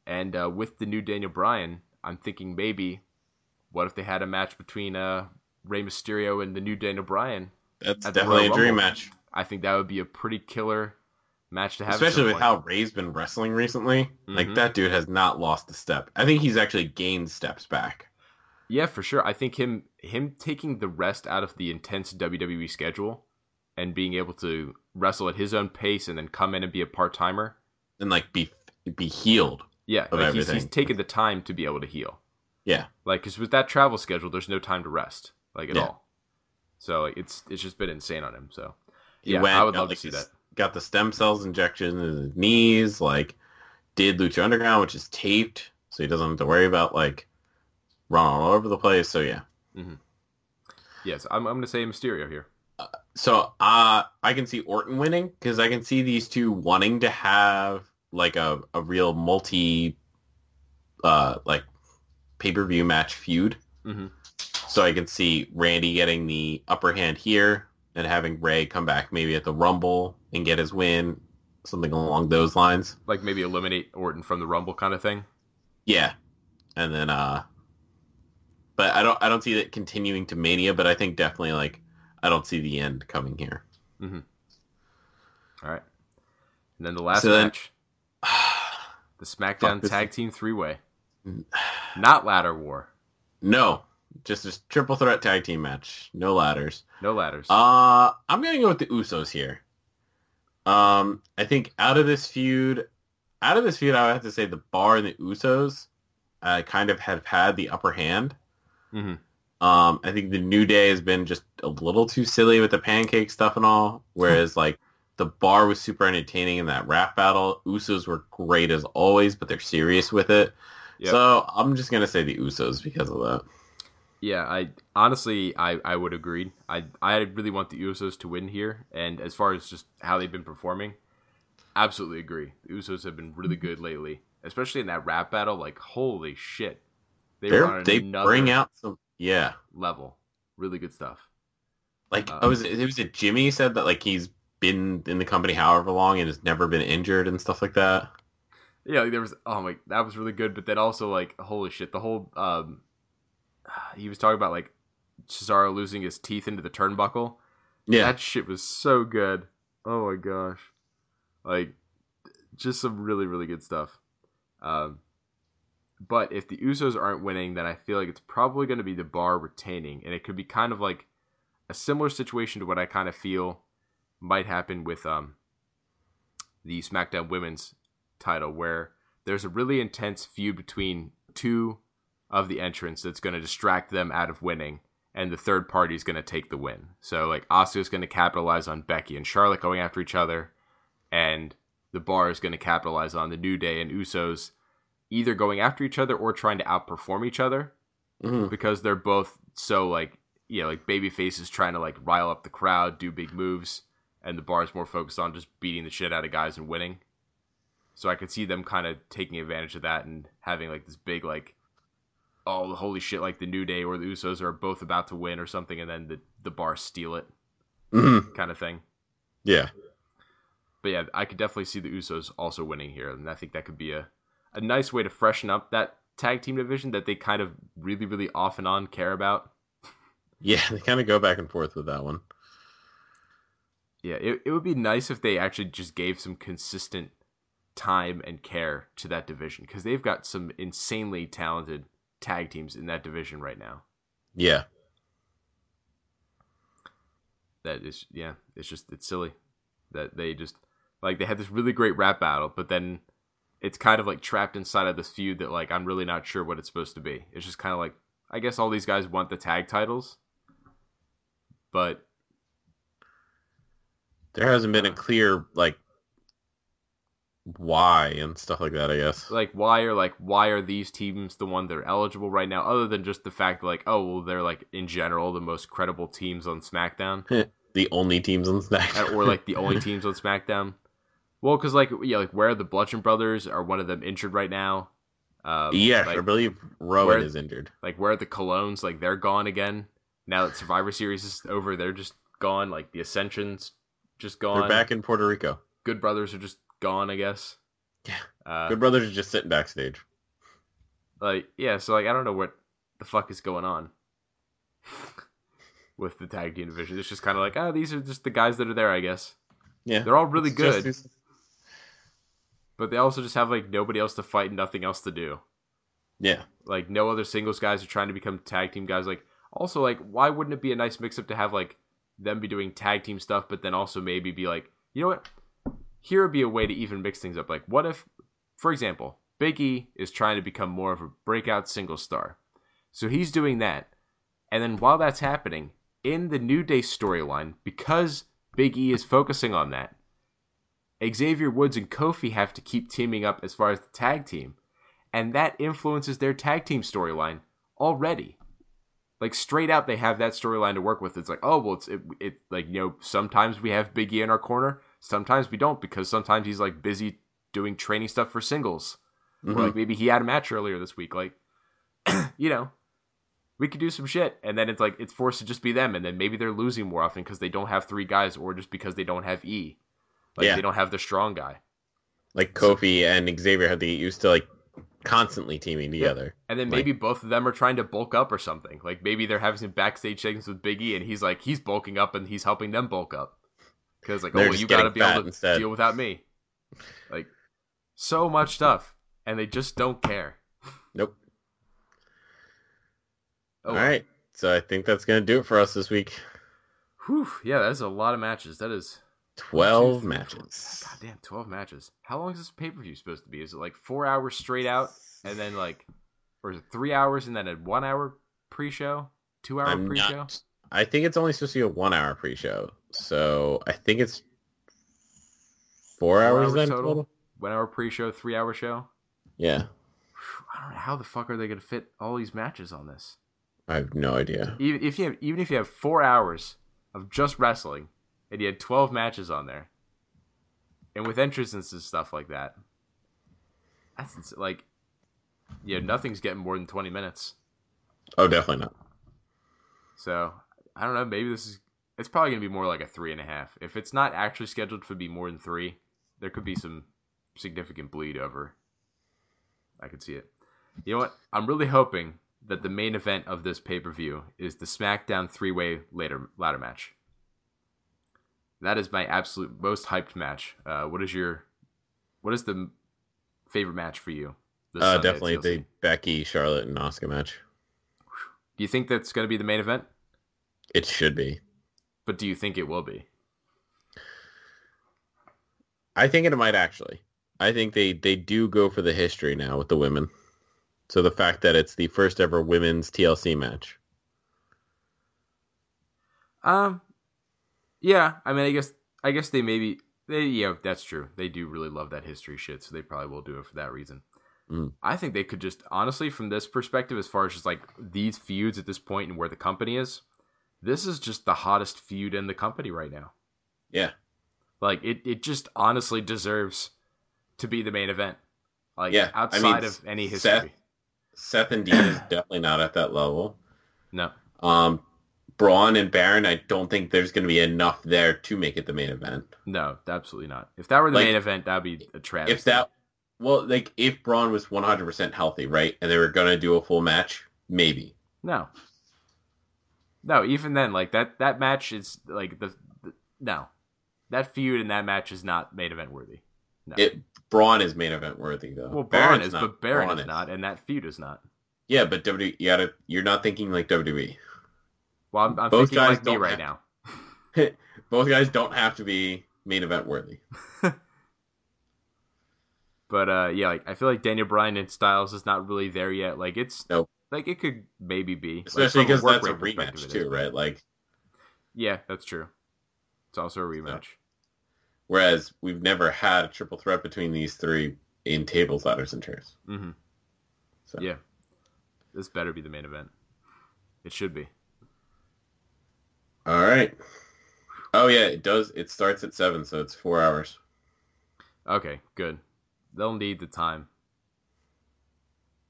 S6: And uh, with the new Daniel Bryan, I'm thinking maybe what if they had a match between uh, Rey Mysterio and the new Daniel Bryan?
S7: That's definitely a dream match.
S6: I think that would be a pretty killer match to have.
S7: Especially with how Rey's been wrestling recently. Like
S6: Mhm.
S7: that dude has not lost a step. I think he's actually gained steps back.
S6: Yeah, for sure. I think him him taking the rest out of the intense WWE schedule and being able to wrestle at his own pace and then come in and be a part timer.
S7: And like be be healed.
S6: Yeah, like he's, he's taken the time to be able to heal.
S7: Yeah.
S6: Like, because with that travel schedule, there's no time to rest, like at
S7: Yeah.
S6: all. So like, it's it's just been insane on him. So
S7: He
S6: yeah,
S7: went,
S6: I would
S7: got,
S6: love
S7: like,
S6: to see that.
S7: Got the stem cells injection in his knees, like did Lucha Underground, which is taped, so he doesn't have to worry about like running all over the place. So yeah. Mm-hmm.
S6: Yes, I'm I'm gonna say Mysterio here.
S7: So uh, I can see Orton winning because I can see these two wanting to have like a, a real multi uh, like pay-per-view match feud.
S6: Mhm.
S7: So I can see Randy getting the upper hand here and having Rey come back maybe at the Rumble and get his win, something along those lines.
S6: Like maybe eliminate Orton from the Rumble kind of thing.
S7: Yeah. And then uh but I don't I don't see it continuing to Mania, but I think definitely like I don't see the end coming here.
S6: All right. And then the last
S7: So then-
S6: match, [sighs] the SmackDown Tag Team Three Way, not ladder war,
S7: No. Just a triple threat tag team match. No ladders.
S6: no ladders.
S7: Uh I'm gonna go with the Usos here. Um I think out of this feud out of this feud I would have to say the bar and the Usos uh, kind of have had the upper hand.
S6: Mhm.
S7: Um I think the New Day has been just a little too silly with the pancake stuff and all. [laughs] Whereas like the bar was super entertaining in that rap battle. Usos were great as always, but they're serious with it.
S6: Yep.
S7: So I'm just gonna say the Usos because of that.
S6: Yeah, I honestly I, I would agree. I I really want the Usos to win here, and as far as just how they've been performing, absolutely agree. The Usos have been really good lately, especially in that rap battle. Like holy shit, they were
S7: They're,
S6: on
S7: they
S6: another
S7: bring out some yeah.
S6: level. Really good stuff.
S7: Like
S6: Uh,
S7: oh, was it, it was it Jimmy said that like he's been in the company however long and has never been injured and stuff like that.
S6: Yeah, like there was oh my that was really good, but then also like holy shit, the whole um [sighs] he was talking about like Cesaro losing his teeth into the turnbuckle.
S7: Yeah,
S6: That shit was so good. Oh my gosh. Like just some really really good stuff. Um but if the Usos aren't winning, then I feel like it's probably going to be the bar retaining and it could be kind of like a similar situation to what I kind of feel might happen with um the SmackDown Women's title where there's a really intense feud between two of the entrants that's going to distract them out of winning and the third party is going to take the win. So like Asuka's going to capitalize on Becky and Charlotte going after each other, and the Bar is going to capitalize on the New Day and Usos either going after each other or trying to outperform each other
S7: Mhm.
S6: because they're both so like you know like baby faces trying to like rile up the crowd, do big moves, and the Bar is more focused on just beating the shit out of guys and winning. So I could see them kind of taking advantage of that and having like this big like oh holy shit like the New Day or the Usos are both about to win or something and then the the bar steal it
S7: Mhm.
S6: kind of thing.
S7: yeah,
S6: But yeah, I could definitely see the Usos also winning here and I think that could be a a nice way to freshen up that tag team division that they kind of really really off and on care about. [laughs]
S7: yeah. They kind of go back and forth with that one.
S6: Yeah, it, it would be nice if they actually just gave some consistent time and care to that division because they've got some insanely talented tag teams in that division right now.
S7: Yeah,
S6: that is yeah it's just it's silly that they just like they had this really great rap battle but then it's kind of like trapped inside of this feud that like i'm really not sure what it's supposed to be it's just kind of like i guess all these guys want the tag titles but
S7: there hasn't been a clear like why and stuff like that. I guess.
S6: like why are like why are these teams the one that are eligible right now other than just the fact that like oh well they're like in general the most credible teams on smackdown
S7: the only teams on Smack.
S6: or like the only teams on SmackDown. [laughs] Well, because like yeah, like where are the Bludgeon Brothers? Are one of them injured right now? Um,
S7: yes,
S6: like,
S7: I believe Rowan
S6: where-
S7: is injured.
S6: like where are the Colóns? Like they're gone again. Now that Survivor Series is over, they're just gone. Like the Ascensions just gone.
S7: They're back in Puerto Rico.
S6: Good Brothers are just gone. I guess.
S7: Yeah.
S6: Uh,
S7: Good brothers are just sitting backstage.
S6: like yeah, so like I don't know what the fuck is going on [laughs] with the tag team division. It's just kind of like oh, these are just the guys that are there. I guess
S7: Yeah,
S6: they're all really
S7: It's
S6: good.
S7: just-
S6: but they also just have like nobody else to fight and nothing else to do.
S7: yeah,
S6: Like no other singles guys are trying to become tag team guys. Like also like why wouldn't it be a nice mix up to have like them be doing tag team stuff, but then also maybe be like, you know what? Here would be a way to even mix things up. Like what if, for example, Big E is trying to become more of a breakout single star. So he's doing that. And then while that's happening, in the New Day storyline, because Big E is focusing on that, Xavier Woods and Kofi have to keep teaming up as far as the tag team. And that influences their tag team storyline already. like straight out they have that storyline to work with. It's like, oh well, it's it, it like you know sometimes we have Big E in our corner, sometimes we don't because sometimes he's like busy doing training stuff for singles, or mm-hmm. like maybe he had a match earlier this week. Like, [clears throat] you know, we could do some shit, and then it's like it's forced to just be them, and then maybe they're losing more often because they don't have three guys, or just because they don't have E, like
S7: Yeah.
S6: they don't have the strong guy.
S7: Like Kofi and Xavier had get used to like constantly teaming together.
S6: And then
S7: Like-
S6: maybe both of them are trying to bulk up or something. Like maybe they're having some backstage segments with Big E, and he's like he's bulking up and he's helping them bulk up because like oh well, you got to be able to
S7: instead.
S6: deal without me. Like so much stuff, and they just don't care.
S7: Nope.
S6: Oh,
S7: All right. So I think that's gonna do it for us this week.
S6: Whew, yeah, that is a lot of matches. That is
S7: Twelve
S6: two, three,
S7: matches.
S6: four- God damn, twelve matches. How long is this pay per view supposed to be? Is it like four hours straight out, and then like, or is it three hours and then a one hour pre show, two hour pre show?
S7: I think it's only supposed to be a one-hour pre-show, so I think it's four, hours, then total.
S6: One hour pre show, three hour show.
S7: Yeah,
S6: I don't know how the fuck are they going to fit all these matches on this.
S7: I have no idea.
S6: Even if you have, even if you have four hours of just wrestling, and you had twelve matches on there, and with entrances and stuff like that, that's ins- like, yeah, nothing's getting more than twenty minutes.
S7: Oh, definitely not.
S6: So I don't know. Maybe this is. It's probably going to be more like a three and a half. If it's not actually scheduled to be more than three, there could be some significant bleed over. I could see it. You know what? I'm really hoping that the main event of this pay per view is the SmackDown three way later ladder match. That is my absolute most hyped match. Uh, what is your, what is the favorite match for you?
S7: Uh, definitely the Becky, Charlotte, and Asuka match.
S6: Do you think that's going to be the main event?
S7: It should be.
S6: But do you think it will be?
S7: I think it might actually. I think they they do go for the history now with the women. So the fact that it's the first ever women's TLC match.
S6: Um, yeah. I mean, I guess I guess they maybe they yeah that's true. They do really love that history shit, so they probably will do it for that reason.
S7: Mm.
S6: I think they could just honestly, from this perspective, as far as just like these feuds at this point and where the company is, this is just the hottest feud in the company right now.
S7: Yeah.
S6: Like it, it just honestly deserves to be the main event. Like
S7: Yeah, I
S6: outside
S7: mean,
S6: of any
S7: Seth-
S6: history.
S7: Seth and Dean is definitely not at that level.
S6: No.
S7: Um, Braun and Baron, I don't think there's going to be enough there to make it the main event.
S6: No, absolutely not. If that were the
S7: Like,
S6: main event, that'd be a travesty.
S7: If that, well, like if Braun was 100% healthy, right, and they were going to do a full match, maybe.
S6: No. No, even then, like that that match is like the, the no, that feud in that match is not main event worthy. No.
S7: It Braun is main event worthy though.
S6: well, Baron
S7: Baron's
S6: is,
S7: not.
S6: but Baron
S7: Braun
S6: is not, and that feud is not.
S7: Yeah, but WWE, you gotta, you're not thinking like WWE.
S6: Well, I'm, I'm
S7: Both
S6: thinking
S7: guys
S6: like me
S7: don't
S6: right now. [laughs]
S7: Both guys don't have to be main event worthy. [laughs]
S6: But uh, yeah, like I feel like Daniel Bryan and Styles is not really there yet. Like it's
S7: Nope.
S6: like it could maybe be,
S7: Especially because that's a rematch too, right? Like,
S6: Yeah, that's true. It's also a rematch.
S7: whereas we've never had a triple threat between these three in tables, ladders, and chairs.
S6: Mm-hmm.
S7: So.
S6: Yeah, this better be the main event. It should be.
S7: All right. Oh yeah, it does. It starts at seven, so it's four hours.
S6: Okay, good. They'll need the time.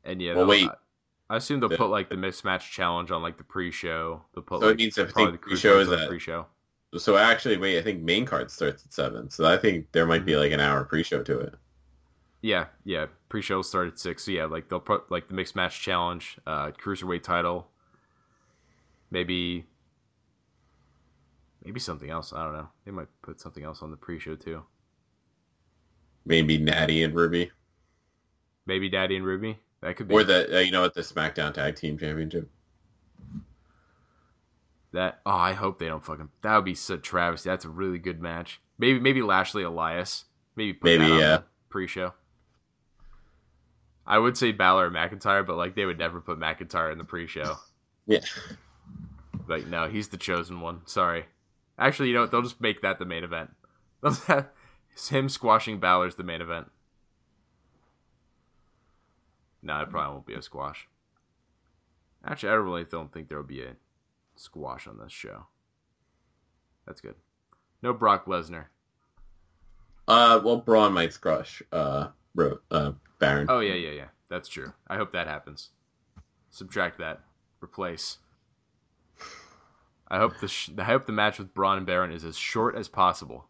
S6: And yeah,
S7: Well, wait.
S6: I assume they'll
S7: The-
S6: put like the mixed match challenge on like the pre-show. They'll put
S7: So it means I think
S6: the
S7: pre-show is
S6: the
S7: at-
S6: pre-show.
S7: So actually, wait, I think main card starts at seven, so I think there might be like an hour pre-show to it.
S6: Yeah, yeah. Pre-show will start at six. So yeah, like they'll put like the mixed match challenge, uh, cruiserweight title, maybe, maybe something else. I don't know. They might put something else on the pre-show too.
S7: Maybe Natty and Ruby,
S6: Maybe Natty and Ruby. That could be.
S7: or the uh, you know what the SmackDown Tag Team Championship.
S6: That oh, I hope they don't fucking. That would be such travesty. That's a really good match. Maybe maybe Lashley Elias. Maybe put
S7: Maybe, yeah.
S6: pre-show. I would say Balor or McIntyre, but like they would never put McIntyre in the pre-show. [laughs]
S7: Yeah.
S6: Like no, he's the chosen one. Sorry. Actually, you know what? They'll just make that the main event. [laughs] Him squashing Balor's the main event. No, it probably won't be a squash. Actually, I really don't think there will be a squash on this show. That's good. No Brock Lesnar.
S7: Uh, well, Braun might squash uh, Ro- uh Baron.
S6: Oh yeah, yeah, yeah. That's true. I hope that happens. Subtract that. Replace. I hope the sh- I hope the match with Braun and Baron is as short as possible.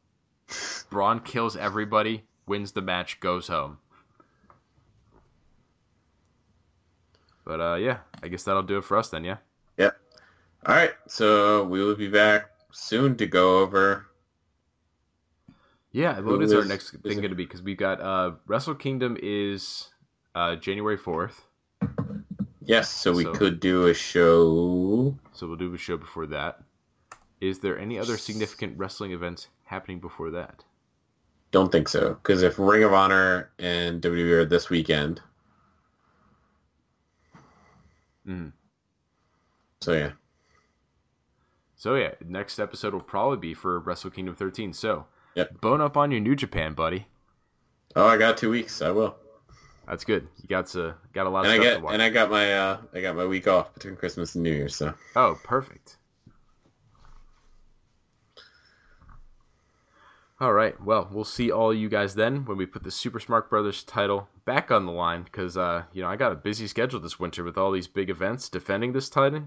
S6: Braun kills everybody, wins the match, goes home. But uh, yeah, I guess that'll do it for us then. Yeah.
S7: Yep. All right, so we will be back soon to go over.
S6: Yeah, what is our next
S7: is
S6: thing going to be? Because we've got uh, Wrestle Kingdom is uh, January fourth,
S7: Yes, so we
S6: So-
S7: could do a show.
S6: so we'll do a show before that. Is there any other significant wrestling events happening before that?
S7: Don't think so, because if Ring of Honor and WWE are this weekend,
S6: Mhm.
S7: so yeah,
S6: So yeah, next episode will probably be for Wrestle Kingdom 13. So
S7: Yep.
S6: bone up on your New Japan, buddy.
S7: oh, I got two weeks. I will,
S6: That's good. You got to got a lot of
S7: and I get
S6: to watch.
S7: and I got my uh, I got my week off between Christmas and New Year's. So
S6: Oh, perfect. All right. Well, we'll see all you guys then when we put the Super Smart Brothers title back on the line because, uh, you know, I got a busy schedule this winter with all these big events defending this title.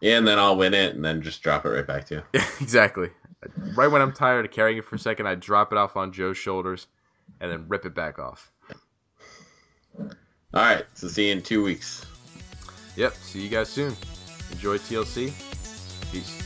S7: yeah, and then I'll win it, and then just drop it right back to you. [laughs]
S6: exactly. Right when I'm tired of carrying it for a second, I drop it off on Joe's shoulders and then rip it back off.
S7: All right, so see you in two weeks.
S6: Yep. See you guys soon. Enjoy TLC. Peace.